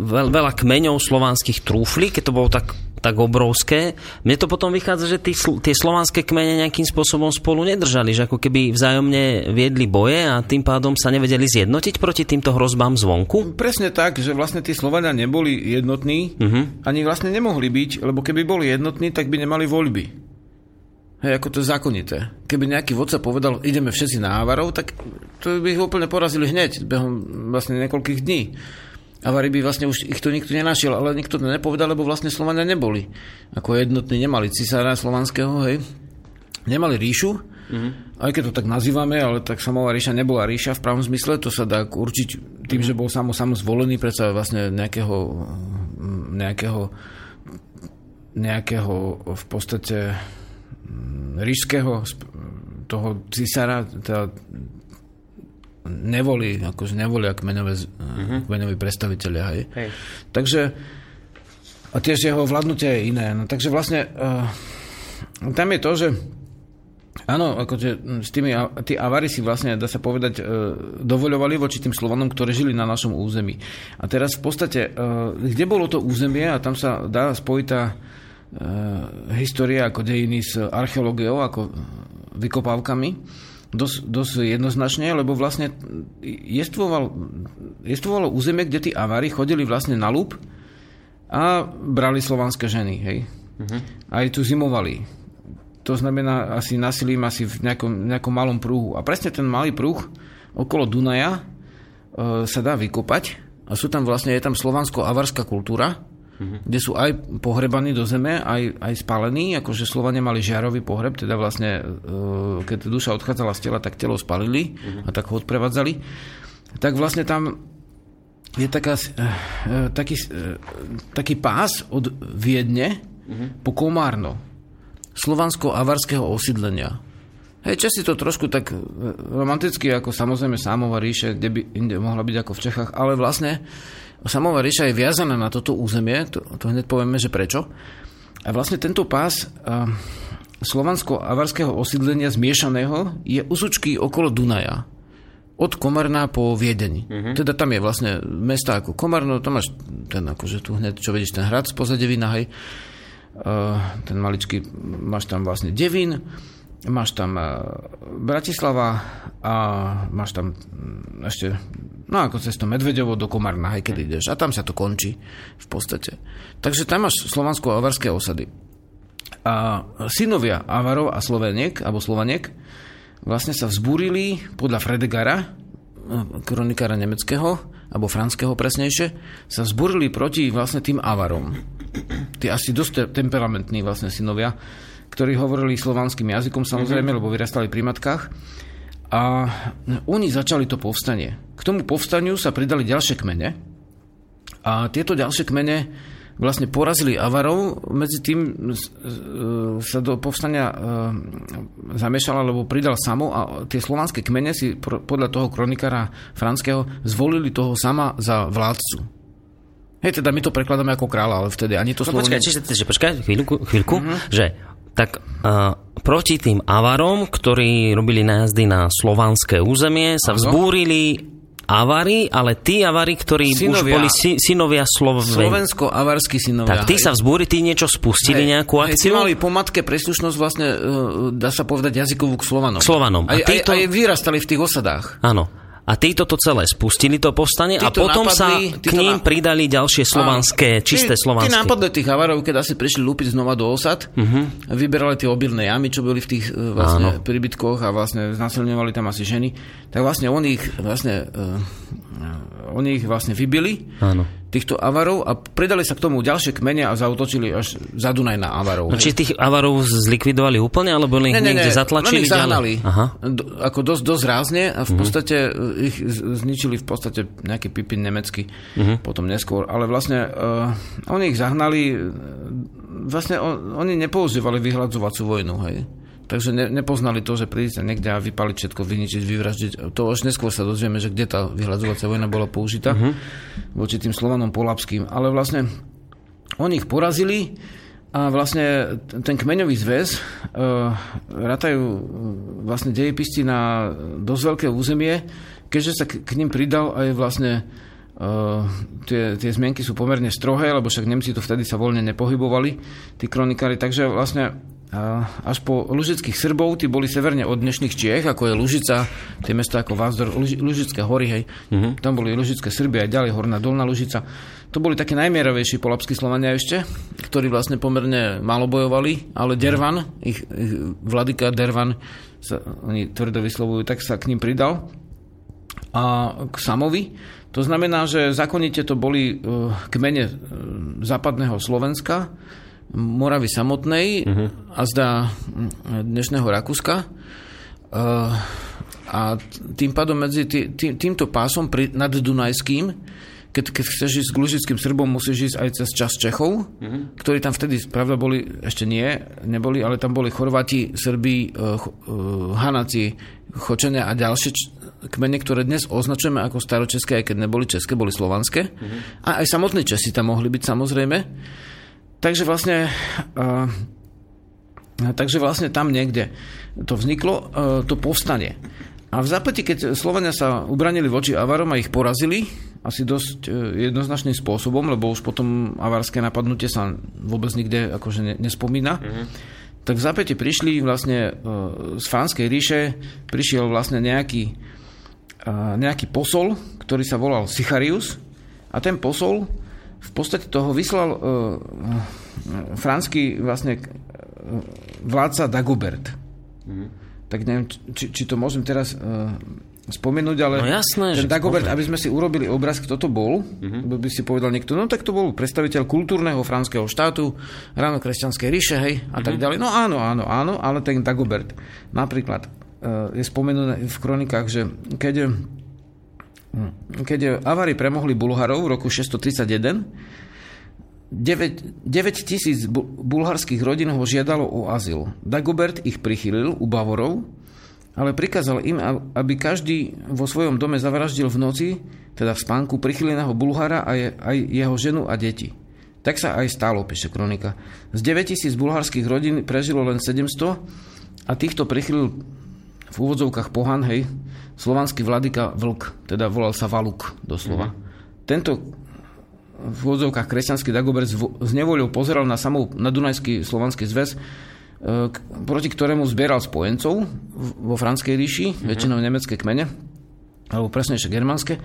veľ, veľa kmeňov slovanských trúfli, keď to bolo tak, tak obrovské. Mne to potom vychádza, že tí, tie slovanské kmene nejakým spôsobom spolu nedržali, že ako keby vzájomne viedli boje a tým pádom sa nevedeli zjednotiť proti týmto hrozbám zvonku? Presne tak, že vlastne tí Slovania neboli jednotní, uh-huh. ani vlastne nemohli byť, lebo keby boli jednotní, tak by nemali voľby. Hej, ako to je zákonité. Keby nejaký vodca povedal, ideme všetci na Avarov, tak to by ich úplne porazili hneď, behom vlastne niekoľkých dní. Avary by vlastne už ich to nikto nenašiel, ale nikto to nepovedal, lebo vlastne Slovania neboli. Ako jednotní nemali cisára slovanského, hej. Nemali ríšu, mm-hmm. aj keď to tak nazývame, ale tak samová ríša nebola ríša v pravom zmysle, to sa dá určiť tým, mm-hmm. že bol samo sam zvolený predsa vlastne nejakého, nejakého nejakého v podstate ríšského toho cisára teda nevoli, akože nevoli ako menové, uh-huh. kmeňoví predstaviteľia. Hej. Hej. Takže a tiež jeho vládnutie je iné. No, takže vlastne uh, tam je to, že áno, akože s tými, tí avary si vlastne, dá sa povedať, uh, dovoľovali voči tým Slovanom, ktorí žili na našom území. A teraz v podstate, uh, kde bolo to územie, a tam sa dá spojiť tá uh, história ako dejiny s archeológiou, ako vykopávkami, dosť, dosť jednoznačne, lebo vlastne jestvoval, jestvovalo územie, kde tí avári chodili vlastne na lúb a brali slovanské ženy, hej. Uh-huh. Aj tu zimovali. To znamená asi nasilím asi v nejakom, nejakom malom prúhu. A presne ten malý prúh okolo Dunaja e, sa dá vykopať a sú tam vlastne, je tam slovansko-avarská kultúra, mm-hmm. kde sú aj pohrebaní do zeme, aj, aj spálení, akože Slovania mali žiarový pohreb, teda vlastne, e, keď duša odchádzala z tela, tak telo spalili mm-hmm. a tak ho odprevádzali. Tak vlastne tam je taká, e, e, taký, taký pás od Viedne mm-hmm. po Komárno, slovansko-avarského osídlenia. Hej, Česi to trošku tak romanticky, ako samozrejme Sámova ríše, kde by inde mohla byť ako v Čechách, ale vlastne Sámova ríša je viazaná na toto územie, to, to hneď povieme, že prečo. A vlastne tento pás uh, slovansko-avarského osídlenia zmiešaného je usučky okolo Dunaja. Od Komarna po Viedeni. Uh-huh. Teda tam je vlastne mesta ako Komarno, tam máš ten akože tu hneď, čo vedíš, ten hrad z pozadevina, hej. Uh, ten maličký, máš tam vlastne Devín, máš tam e, Bratislava a máš tam mm, ešte, no ako cez to Medvedovo do Komarna, aj keď ideš. A tam sa to končí v podstate. Takže tam máš slovansko-avarské osady. A synovia Avarov a Sloveniek, alebo Slovaniek, vlastne sa vzbúrili podľa Fredegara, e, kronikára nemeckého, alebo franského presnejšie, sa vzbúrili proti vlastne tým Avarom. Tí asi dosť temperamentní vlastne synovia ktorí hovorili slovanským jazykom samozrejme, mm-hmm. lebo vyrastali pri matkách. A oni začali to povstanie. K tomu povstaniu sa pridali ďalšie kmene. A tieto ďalšie kmene vlastne porazili Avarov, medzi tým e, sa do povstania e, zamiešala, lebo pridal Samo a tie slovanské kmene si podľa toho kronikára franského zvolili toho sama za vládcu. Hej, teda my to prekladáme ako kráľa, ale vtedy ani to no, slovo... Počkaj, čiže, čiže počkaj chvíľku, chvíľku mm-hmm. že tak uh, proti tým avarom, ktorí robili nájazdy na slovanské územie, sa vzbúrili avari, ale tí avari, ktorí synovia. už boli sy, synovia Sloven... Slovensko-avarskí synovia. Tak tí hej. sa vzbúrili, tí niečo spustili, hej, nejakú akciu? Hej, mali po matke príslušnosť vlastne, uh, dá sa povedať, jazykovú k Slovanom. Slovanom. A, a, títo... aj, aj vyrastali v tých osadách. Áno a títo to celé spustili, to povstanie, a potom napadli, sa k ním na... pridali ďalšie slovanské, čisté slovanské. Tí napadli tých havarov, keď asi prišli lúpiť znova do osad, uh-huh. vyberali tie obilné jamy, čo boli v tých e, vlastne Áno. príbytkoch a vlastne znasilňovali tam asi ženy, tak vlastne oni ich vlastne, uh, oni ich vlastne vybili. Áno týchto avarov a pridali sa k tomu ďalšie kmene a zautočili až za Dunaj na avarov. No, či tých avarov zlikvidovali úplne, alebo ich ne, ne, niekde zatlačili? Ne, zahnali. Aha. Do, ako dosť, dosť rázne a v mhm. podstate uh-huh. ich zničili v podstate nejaký pipin nemecký uh-huh. potom neskôr. Ale vlastne uh, oni ich zahnali, vlastne on, oni nepoužívali vyhľadzovacú vojnu, hej. Takže ne, nepoznali to, že príde sa niekde a vypaliť všetko, vyničiť, vyvraždiť. To až neskôr sa dozvieme, že kde tá vyhľadzovacia vojna bola použitá uh-huh. voči tým Slovanom polapským. Ale vlastne oni ich porazili a vlastne ten kmeňový zväz uh, ratajú vlastne dejepisti na dosť veľké územie, keďže sa k, k ním pridal aj vlastne Uh, tie, tie zmienky sú pomerne strohé, lebo však Nemci to vtedy sa voľne nepohybovali, tí kronikári, takže vlastne až po Lužických Srbov, tí boli severne od dnešných Čiech, ako je Lužica, tie mesta ako Vázdor, Lužické hory, hej. Uh-huh. Tam boli Lužické Srby a ďalej Horná Dolná Lužica. To boli také najmierovejší polapskí Slovania ešte, ktorí vlastne pomerne málo bojovali, ale Dervan, ich, ich vladyka Dervan, sa, oni tvrdo vyslovujú, tak sa k ním pridal. A k Samovi, to znamená, že zákonite to boli uh, kmene uh, západného Slovenska, Moravy samotnej uh-huh. a zdá dnešného Rakúska. Uh, a tým pádom medzi tý, tý, týmto pásom pri, nad Dunajským, keď, keď chceš ísť k Lužickým Srbom, musíš ísť aj cez čas Čechov, uh-huh. ktorí tam vtedy, pravda, boli, ešte nie, neboli, ale tam boli Chorváti, Srbi, uh, uh, Hanáci, Chočenia a ďalšie č- kmene, ktoré dnes označujeme ako staročeské, aj keď neboli české, boli slovanské. Uh-huh. A aj samotní Česi tam mohli byť samozrejme. Takže vlastne, uh, takže vlastne tam niekde to vzniklo, uh, to povstanie. A v zápäti, keď Slovenia sa ubranili voči Avarom a ich porazili, asi dosť uh, jednoznačným spôsobom, lebo už potom avarské napadnutie sa vôbec nikde akože ne, nespomína, mm-hmm. tak v zápäti prišli vlastne z Franskej ríše, prišiel vlastne nejaký, nejaký posol, ktorý sa volal Sicharius a ten posol v podstate toho vyslal uh, franský vlastne uh, vládca Dagobert. Mm. Tak neviem, či, či to môžem teraz uh, spomenúť, ale no jasné, ten Dagobert, aby sme si urobili obraz, kto to bol, mm-hmm. by si povedal niekto, no tak to bol predstaviteľ kultúrneho franského štátu, ráno kresťanskej ríše, hej, a mm-hmm. tak mhm. ďalej. No áno, áno, áno, ale ten Dagobert napríklad uh, je spomenutý v kronikách, že keď. Keď Avari premohli Bulharov v roku 631, 9, 9 tisíc bulharských rodín ho žiadalo o azyl. Dagobert ich prichylil u Bavorov ale prikázal im, aby každý vo svojom dome zavraždil v noci, teda v spánku, prichyleného Bulhára a je, aj jeho ženu a deti. Tak sa aj stalo, píše kronika. Z 9000 bulharských rodín prežilo len 700 a týchto prichylil v úvodzovkách pohan, hej, slovanský vladyka Vlk, teda volal sa Valuk doslova. Mm-hmm. Tento v úvodzovkách kresťanský Dagobert z nevoľou pozeral na samou na Dunajský slovanský zväz, e, proti ktorému zbieral spojencov vo Franskej ríši, mm-hmm. väčšinou nemecké kmene, alebo presnejšie germánske.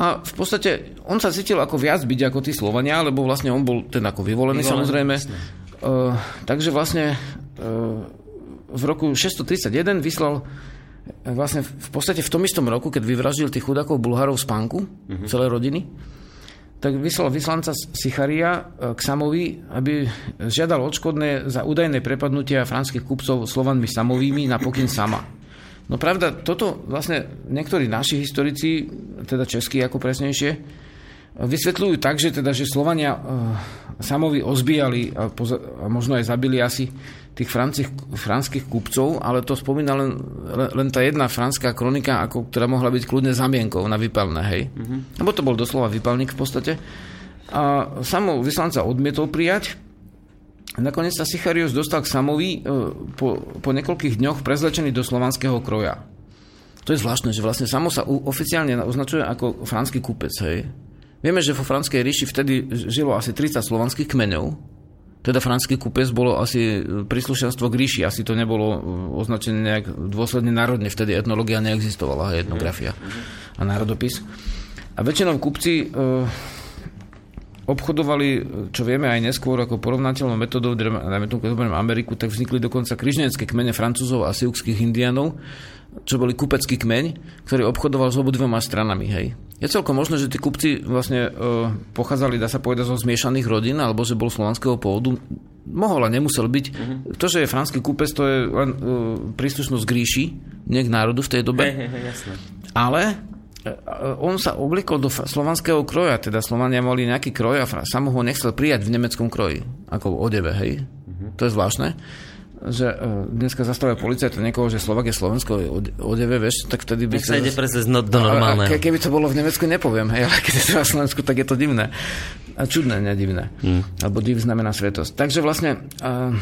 A v podstate on sa cítil ako viac byť ako tí Slovania, lebo vlastne on bol ten ako vyvolený, vyvolený samozrejme. Uh, takže vlastne uh, v roku 631 vyslal vlastne v podstate v tom istom roku, keď vyvraždil tých chudákov Bulharov z Pánku, uh-huh. celé rodiny, tak vyslal vyslanca Sicharia k Samovi, aby žiadal odškodné za údajné prepadnutia franských kupcov Slovanmi Samovými na pokyn Sama. No pravda, toto vlastne niektorí naši historici, teda českí ako presnejšie, vysvetľujú tak, že, teda, že Slovania uh, samovi ozbíjali a, poza- a možno aj zabili asi tých francich, franských kupcov, ale to spomína len, len tá jedna franská kronika, ako, ktorá mohla byť kľudne zamienkou na vypalné, hej. Mm-hmm. Lebo to bol doslova vypalník v podstate. A samo vyslanca odmietol prijať, Nakoniec sa Sicharius dostal k Samovi e, po, po niekoľkých dňoch prezlečený do slovanského kroja. To je zvláštne, že vlastne Samo sa oficiálne označuje ako franský kúpec. Hej. Vieme, že vo franskej ríši vtedy žilo asi 30 slovanských kmeňov, teda franský kúpec bolo asi príslušenstvo k ríši, asi to nebolo e, označené nejak dôsledne národne, vtedy etnológia neexistovala, etnografia a národopis. A väčšinou kupci e, obchodovali, čo vieme aj neskôr ako porovnateľnou metodou, najmä tomu, keď Ameriku, tak vznikli dokonca križnecké kmene francúzov a siukských indianov, čo boli kupecký kmeň, ktorý obchodoval s obidvoma stranami. Hej. Je celkom možné, že tí kupci vlastne e, pochádzali, dá sa povedať, zo zmiešaných rodín, alebo že bol slovanského pôvodu. Mohol a nemusel byť. Uh-huh. To, že je franský kúpec, to je len e, príslušnosť k ríši, nie k národu v tej dobe. Hey, hey, hey, jasné. Ale on sa oblikol do slovanského kroja, teda Slovania mali nejaký kroj a sam ho nechcel prijať v nemeckom kroji, ako v odeve, hej. Uh-huh. To je zvláštne že uh, dneska zastavia policajt niekoho, že Slovak je Slovensko odeve, vieš, tak vtedy by sa... ide presne no, do normálneho. Ke, keby to bolo v Nemecku, nepoviem, hej, ale keď je to na Slovensku, tak je to divné. A čudné, nedivné. Hmm. Alebo div znamená svetosť. Takže vlastne... Uh,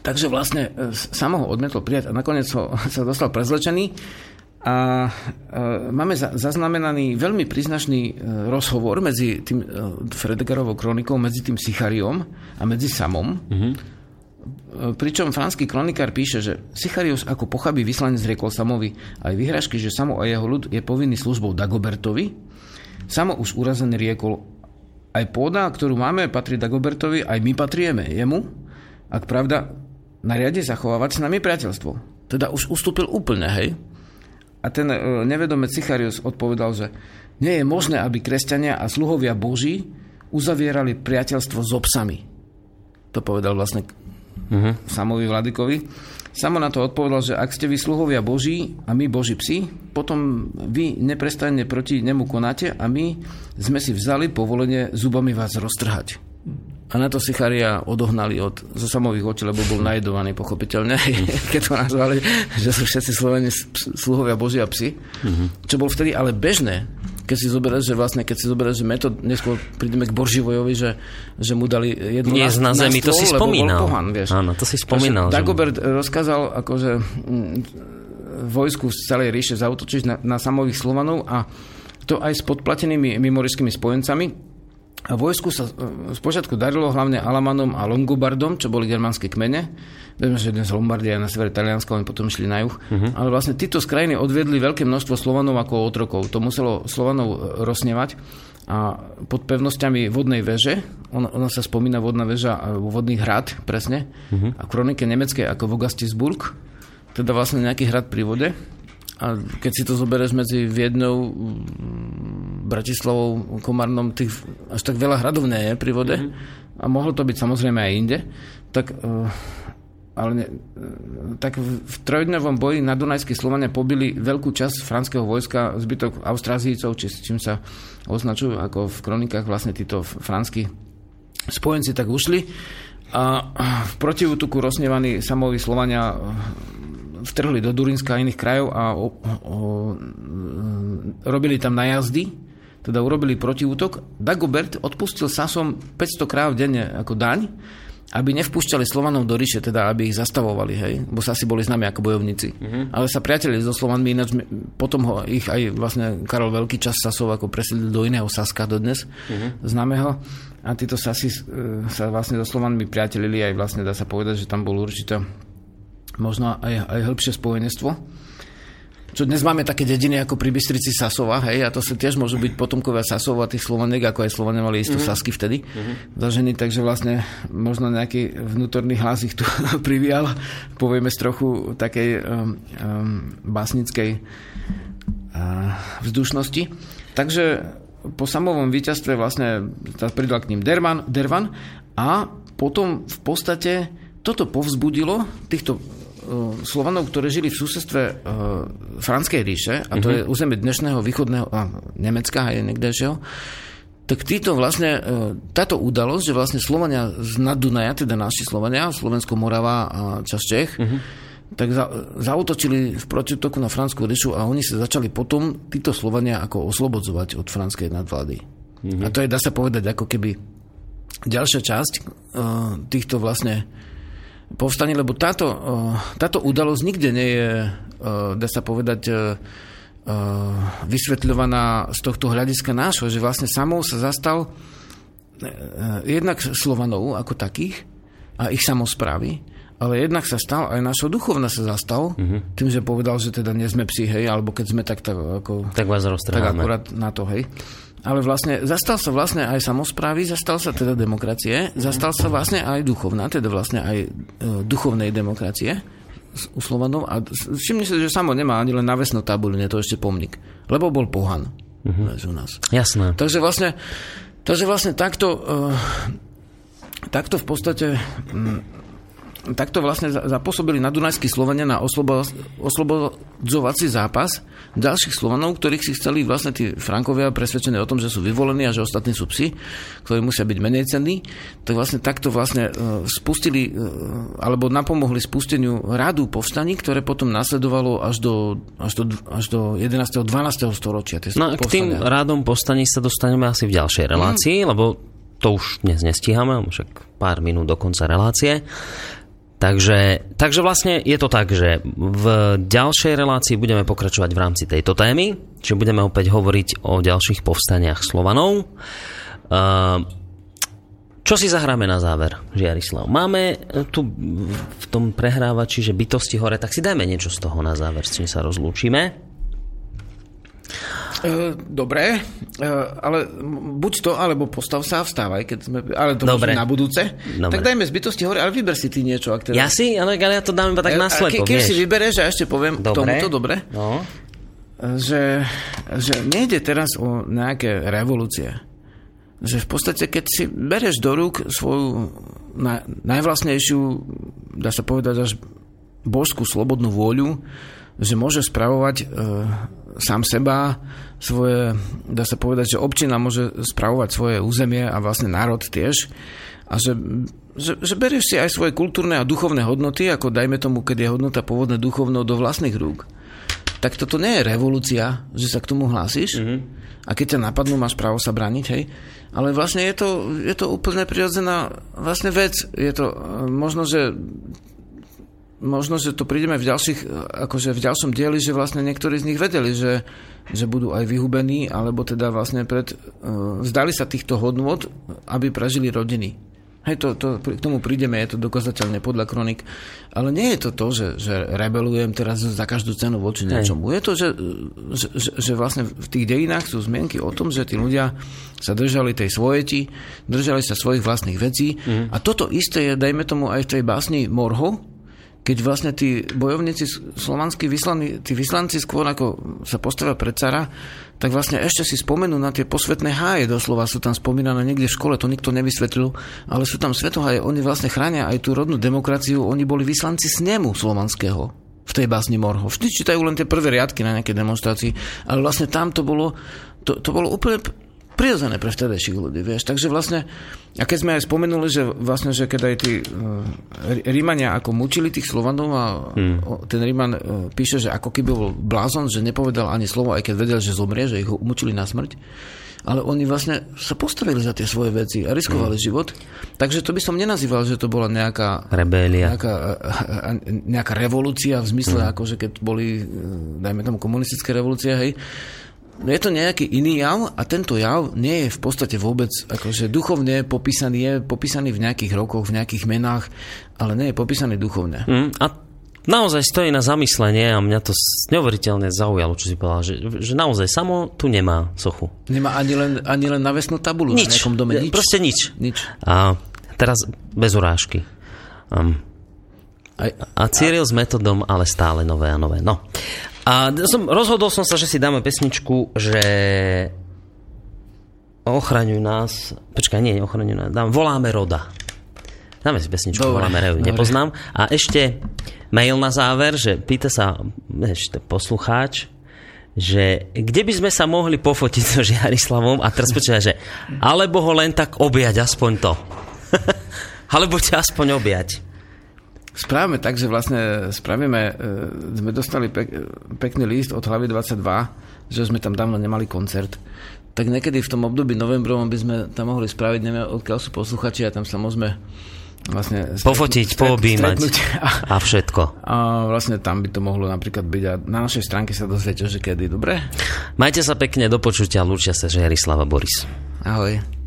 takže vlastne uh, samo ho odmietol prijať a nakoniec ho, *laughs* sa dostal prezlečený a e, máme za, zaznamenaný veľmi príznačný e, rozhovor medzi tým e, Fredegarovou kronikou, medzi tým Sichariom a medzi Samom. Mm-hmm. Pričom franský kronikár píše, že Sicharius ako pochabý vyslanec riekol Samovi aj vyhražky, že Samo a jeho ľud je povinný službou Dagobertovi. Samo už urazený riekol, aj pôda, ktorú máme, patrí Dagobertovi, aj my patrieme jemu. Ak pravda, nariade zachovávať s nami priateľstvo. Teda už ustúpil úplne, hej? A ten e, nevedomec Sicharius odpovedal, že nie je možné, aby kresťania a sluhovia Boží uzavierali priateľstvo s obsami. To povedal vlastne uh-huh. Samovi Vladikovi. Samo na to odpovedal, že ak ste vy sluhovia Boží a my Boží psi, potom vy neprestanne proti nemu konáte a my sme si vzali povolenie zubami vás roztrhať. A na to Sicharia odohnali od, zo samových očí, lebo bol najedovaný pochopiteľne, *laughs* keď to nazvali, že sú všetci Sloveni sluhovia Božia psi. Mm-hmm. Čo bol vtedy ale bežné, keď si zoberieš, že vlastne, keď si zoberieš, že metod, neskôr prídeme k Borživojovi, že, že mu dali jednu Nie na, na zemi, na stôl, to si spomínal. Pohan, vieš. Áno, to si spomínal. Dagobert že... rozkázal, akože vojsku z celej ríše zautočiť na, na samových Slovanov a to aj s podplatenými mimorickými spojencami, vojsku sa e, spočiatku darilo hlavne Alamanom a Longobardom, čo boli germánske kmene. Vieme, že dnes Lombardia na severe Talianska, oni potom išli na juh. Uh-huh. Ale vlastne títo z krajiny odvedli veľké množstvo Slovanov ako otrokov. To muselo Slovanov e, rozsnevať. A pod pevnosťami vodnej veže, ona, ona sa spomína vodná väža, e, vodný hrad, presne, uh-huh. a kronike nemeckej ako Vogastisburg, teda vlastne nejaký hrad pri vode. A keď si to zoberieš medzi Viednou, Bratislavou, Komarnom, tých až tak veľa hradov nie je pri vode. Mm-hmm. a mohlo to byť samozrejme aj inde, tak, uh, ale ne, uh, tak v, trojdňovom boji na Dunajských Slovania pobili veľkú časť franského vojska, zbytok Austrázícov, či čím sa označujú ako v kronikách vlastne títo franskí spojenci tak ušli. A v protiútoku rozsnevaní samoví Slovania vtrhli do Durinska a iných krajov a o, o, robili tam najazdy, teda urobili protiútok. Dagobert odpustil Sasom 500 kráv denne ako daň, aby nevpúšťali Slovanov do ríše, teda aby ich zastavovali, hej, bo sa asi boli známi ako bojovníci. Mm-hmm. Ale sa priatelili so Slovanmi, ináč potom ho ich aj vlastne Karol Veľký čas Sasov ako presilil do iného Saska dodnes, mm-hmm. známeho. A títo Sasi e, sa vlastne so Slovanmi priatelili aj vlastne dá sa povedať, že tam bol určite možno aj, aj hĺbšie spojenstvo čo dnes máme také dediny ako pri Bystrici Sasova, hej, a to sa tiež môžu byť potomkovia Sasova, tých Slovaniek, ako aj Slovania mali isto mm-hmm. Sasky vtedy mm-hmm. zažení, takže vlastne možno nejaký vnútorný hlas ich tu *laughs* privial, povieme z trochu takej um, um, básnickej uh, vzdušnosti. Takže po samovom víťazstve vlastne pridal k ním Dervan, Dervan a potom v podstate toto povzbudilo týchto Slovanov, ktorí žili v susedstve uh, Franskej ríše, a to uh-huh. je územie dnešného východného, a Nemecka aj niekdejšieho, tak títo vlastne, uh, táto udalosť, že vlastne Slovania z Nadunaja, teda naši Slovania, Slovensko, Morava a časť Čech, uh-huh. tak za, zautočili v protitoku na Franskú ríšu a oni sa začali potom, títo Slovania, ako oslobodzovať od franskej nadvlády. Uh-huh. A to je, dá sa povedať, ako keby ďalšia časť uh, týchto vlastne povstanie, lebo táto, táto udalosť nikde nie je, dá sa povedať, vysvetľovaná z tohto hľadiska nášho, že vlastne samou sa zastal jednak Slovanov ako takých a ich samozprávy, ale jednak sa stal, aj našho duchovna sa zastal, mm-hmm. tým, že povedal, že teda nie sme psi, hej, alebo keď sme tak, tak ako... Tak vás Tak akurát na to, hej ale vlastne zastal sa vlastne aj samozprávy, zastal sa teda demokracie, zastal sa vlastne aj duchovná, teda vlastne aj e, duchovnej demokracie u Slovanov a všimni sa, že samo nemá ani len navesnú tabuľu, nie to ešte pomník, lebo bol pohan uh-huh. u nás. Jasné. Takže vlastne, takže vlastne takto, uh, takto v podstate um, takto vlastne zapôsobili na Dunajskí Slovenia na oslobo, oslobodzovací zápas ďalších Slovanov, ktorých si chceli vlastne tí Frankovia presvedčení o tom, že sú vyvolení a že ostatní sú psi, ktorí musia byť menej cenní, tak vlastne takto vlastne uh, spustili uh, alebo napomohli spusteniu rádu povstaní, ktoré potom nasledovalo až do, až do, až do 11. 12. storočia. No k tým rádom povstaní sa dostaneme asi v ďalšej relácii, mm. lebo to už dnes nestíhame, však pár minút do konca relácie. Takže, takže vlastne je to tak, že v ďalšej relácii budeme pokračovať v rámci tejto témy, čiže budeme opäť hovoriť o ďalších povstaniach Slovanov. Čo si zahráme na záver, Žiarislav? Máme tu v tom prehrávači, že bytosti hore, tak si dajme niečo z toho na záver, s čím sa rozlúčime. E, dobre, e, ale buď to, alebo postav sa a vstávaj, keď sme, ale to Dobre. na budúce. Dobre. Tak dajme zbytosti hore, ale vyber si ty niečo. Ak teda... Ja si, ale ja to dám iba tak e, na slepo, Keď si vybereš, a ešte poviem dobre. tomuto, dobre, no. že, že nejde teraz o nejaké revolúcie. Že v podstate, keď si bereš do rúk svoju na, najvlastnejšiu, dá sa povedať až božskú slobodnú vôľu, že môže spravovať e, sám seba, svoje, dá sa povedať, že občina môže spravovať svoje územie a vlastne národ tiež. A že, že, že berieš si aj svoje kultúrne a duchovné hodnoty, ako dajme tomu, keď je hodnota pôvodné duchovnou do vlastných rúk. Tak toto nie je revolúcia, že sa k tomu hlásiš mm-hmm. a keď ťa napadnú, máš právo sa braniť, hej. Ale vlastne je to, je to úplne prirodzená vlastne vec. Je to možno, že možno, že to prídeme v ďalších, akože v ďalšom dieli, že vlastne niektorí z nich vedeli, že, že budú aj vyhubení, alebo teda vlastne pred, uh, vzdali sa týchto hodnôt, aby prežili rodiny. Hej, to, to, k tomu prídeme, je to dokazateľne podľa kronik. Ale nie je to to, že, že rebelujem teraz za každú cenu voči niečomu. Je to, že, že, že vlastne v tých dejinách sú zmienky o tom, že tí ľudia sa držali tej svojeti, držali sa svojich vlastných vecí. Mm. A toto isté je, dajme tomu, aj v tej básni Morho, keď vlastne tí bojovníci slovanskí vyslaní, tí vyslanci skôr ako sa postavia pred cara, tak vlastne ešte si spomenú na tie posvetné háje, doslova sú tam spomínané niekde v škole, to nikto nevysvetlil, ale sú tam svetoháje, oni vlastne chránia aj tú rodnú demokraciu, oni boli vyslanci snemu slovanského v tej básni Morho. Vždy čítajú len tie prvé riadky na nejaké demonstrácii, ale vlastne tam to bolo, to, to bolo úplne prirodzené pre vtedajších ľudí, vieš. Takže vlastne, a keď sme aj spomenuli, že vlastne, že keď aj tí uh, Rímania ako mučili tých Slovanov a hmm. ten Ríman uh, píše, že ako keby bol blázon, že nepovedal ani slovo, aj keď vedel, že zomrie, že ich mučili na smrť ale oni vlastne sa postavili za tie svoje veci a riskovali mm. život. Takže to by som nenazýval, že to bola nejaká... Rebélia. Nejaká, nejaká revolúcia v zmysle, mm. ako že keď boli, dajme tomu, komunistické revolúcie, hej. Je to nejaký iný jav a tento jav nie je v podstate vôbec akože duchovne popísaný, je popísaný v nejakých rokoch, v nejakých menách, ale nie je popísaný duchovne. Mm, a naozaj stojí na zamyslenie a mňa to neuveriteľne zaujalo, čo si povedal, že, že naozaj samo tu nemá sochu. Nemá ani len, ani len navesnú tabulu nič. na nejakom dome? Nič? Proste nič. nič. A teraz bez urážky. Um, a Cyril s metodom, ale stále nové a nové. No. A som, rozhodol som sa, že si dáme pesničku, že ochraňujú nás, počkaj, nie, ochraňujú nás, dám, voláme Roda. Dáme si pesničku, dobre, voláme Reju, nepoznám. A ešte mail na záver, že pýta sa ešte poslucháč, že kde by sme sa mohli pofotiť so Žiarislavom a teraz počúva, že alebo ho len tak objať, aspoň to. *laughs* alebo ťa aspoň objať. Správame tak, že vlastne spravíme, e, sme dostali pek, pekný list od hlavy 22, že sme tam dávno nemali koncert. Tak niekedy v tom období novembrovom by sme tam mohli spraviť, neviem, odkiaľ sú posluchači a tam sa môžeme vlastne pofotiť, poobímať a, a všetko. A vlastne tam by to mohlo napríklad byť a na našej stránke sa dozviete, že kedy, dobre? Majte sa pekne, do počutia, lúčia sa, že Jarislava Boris. Ahoj.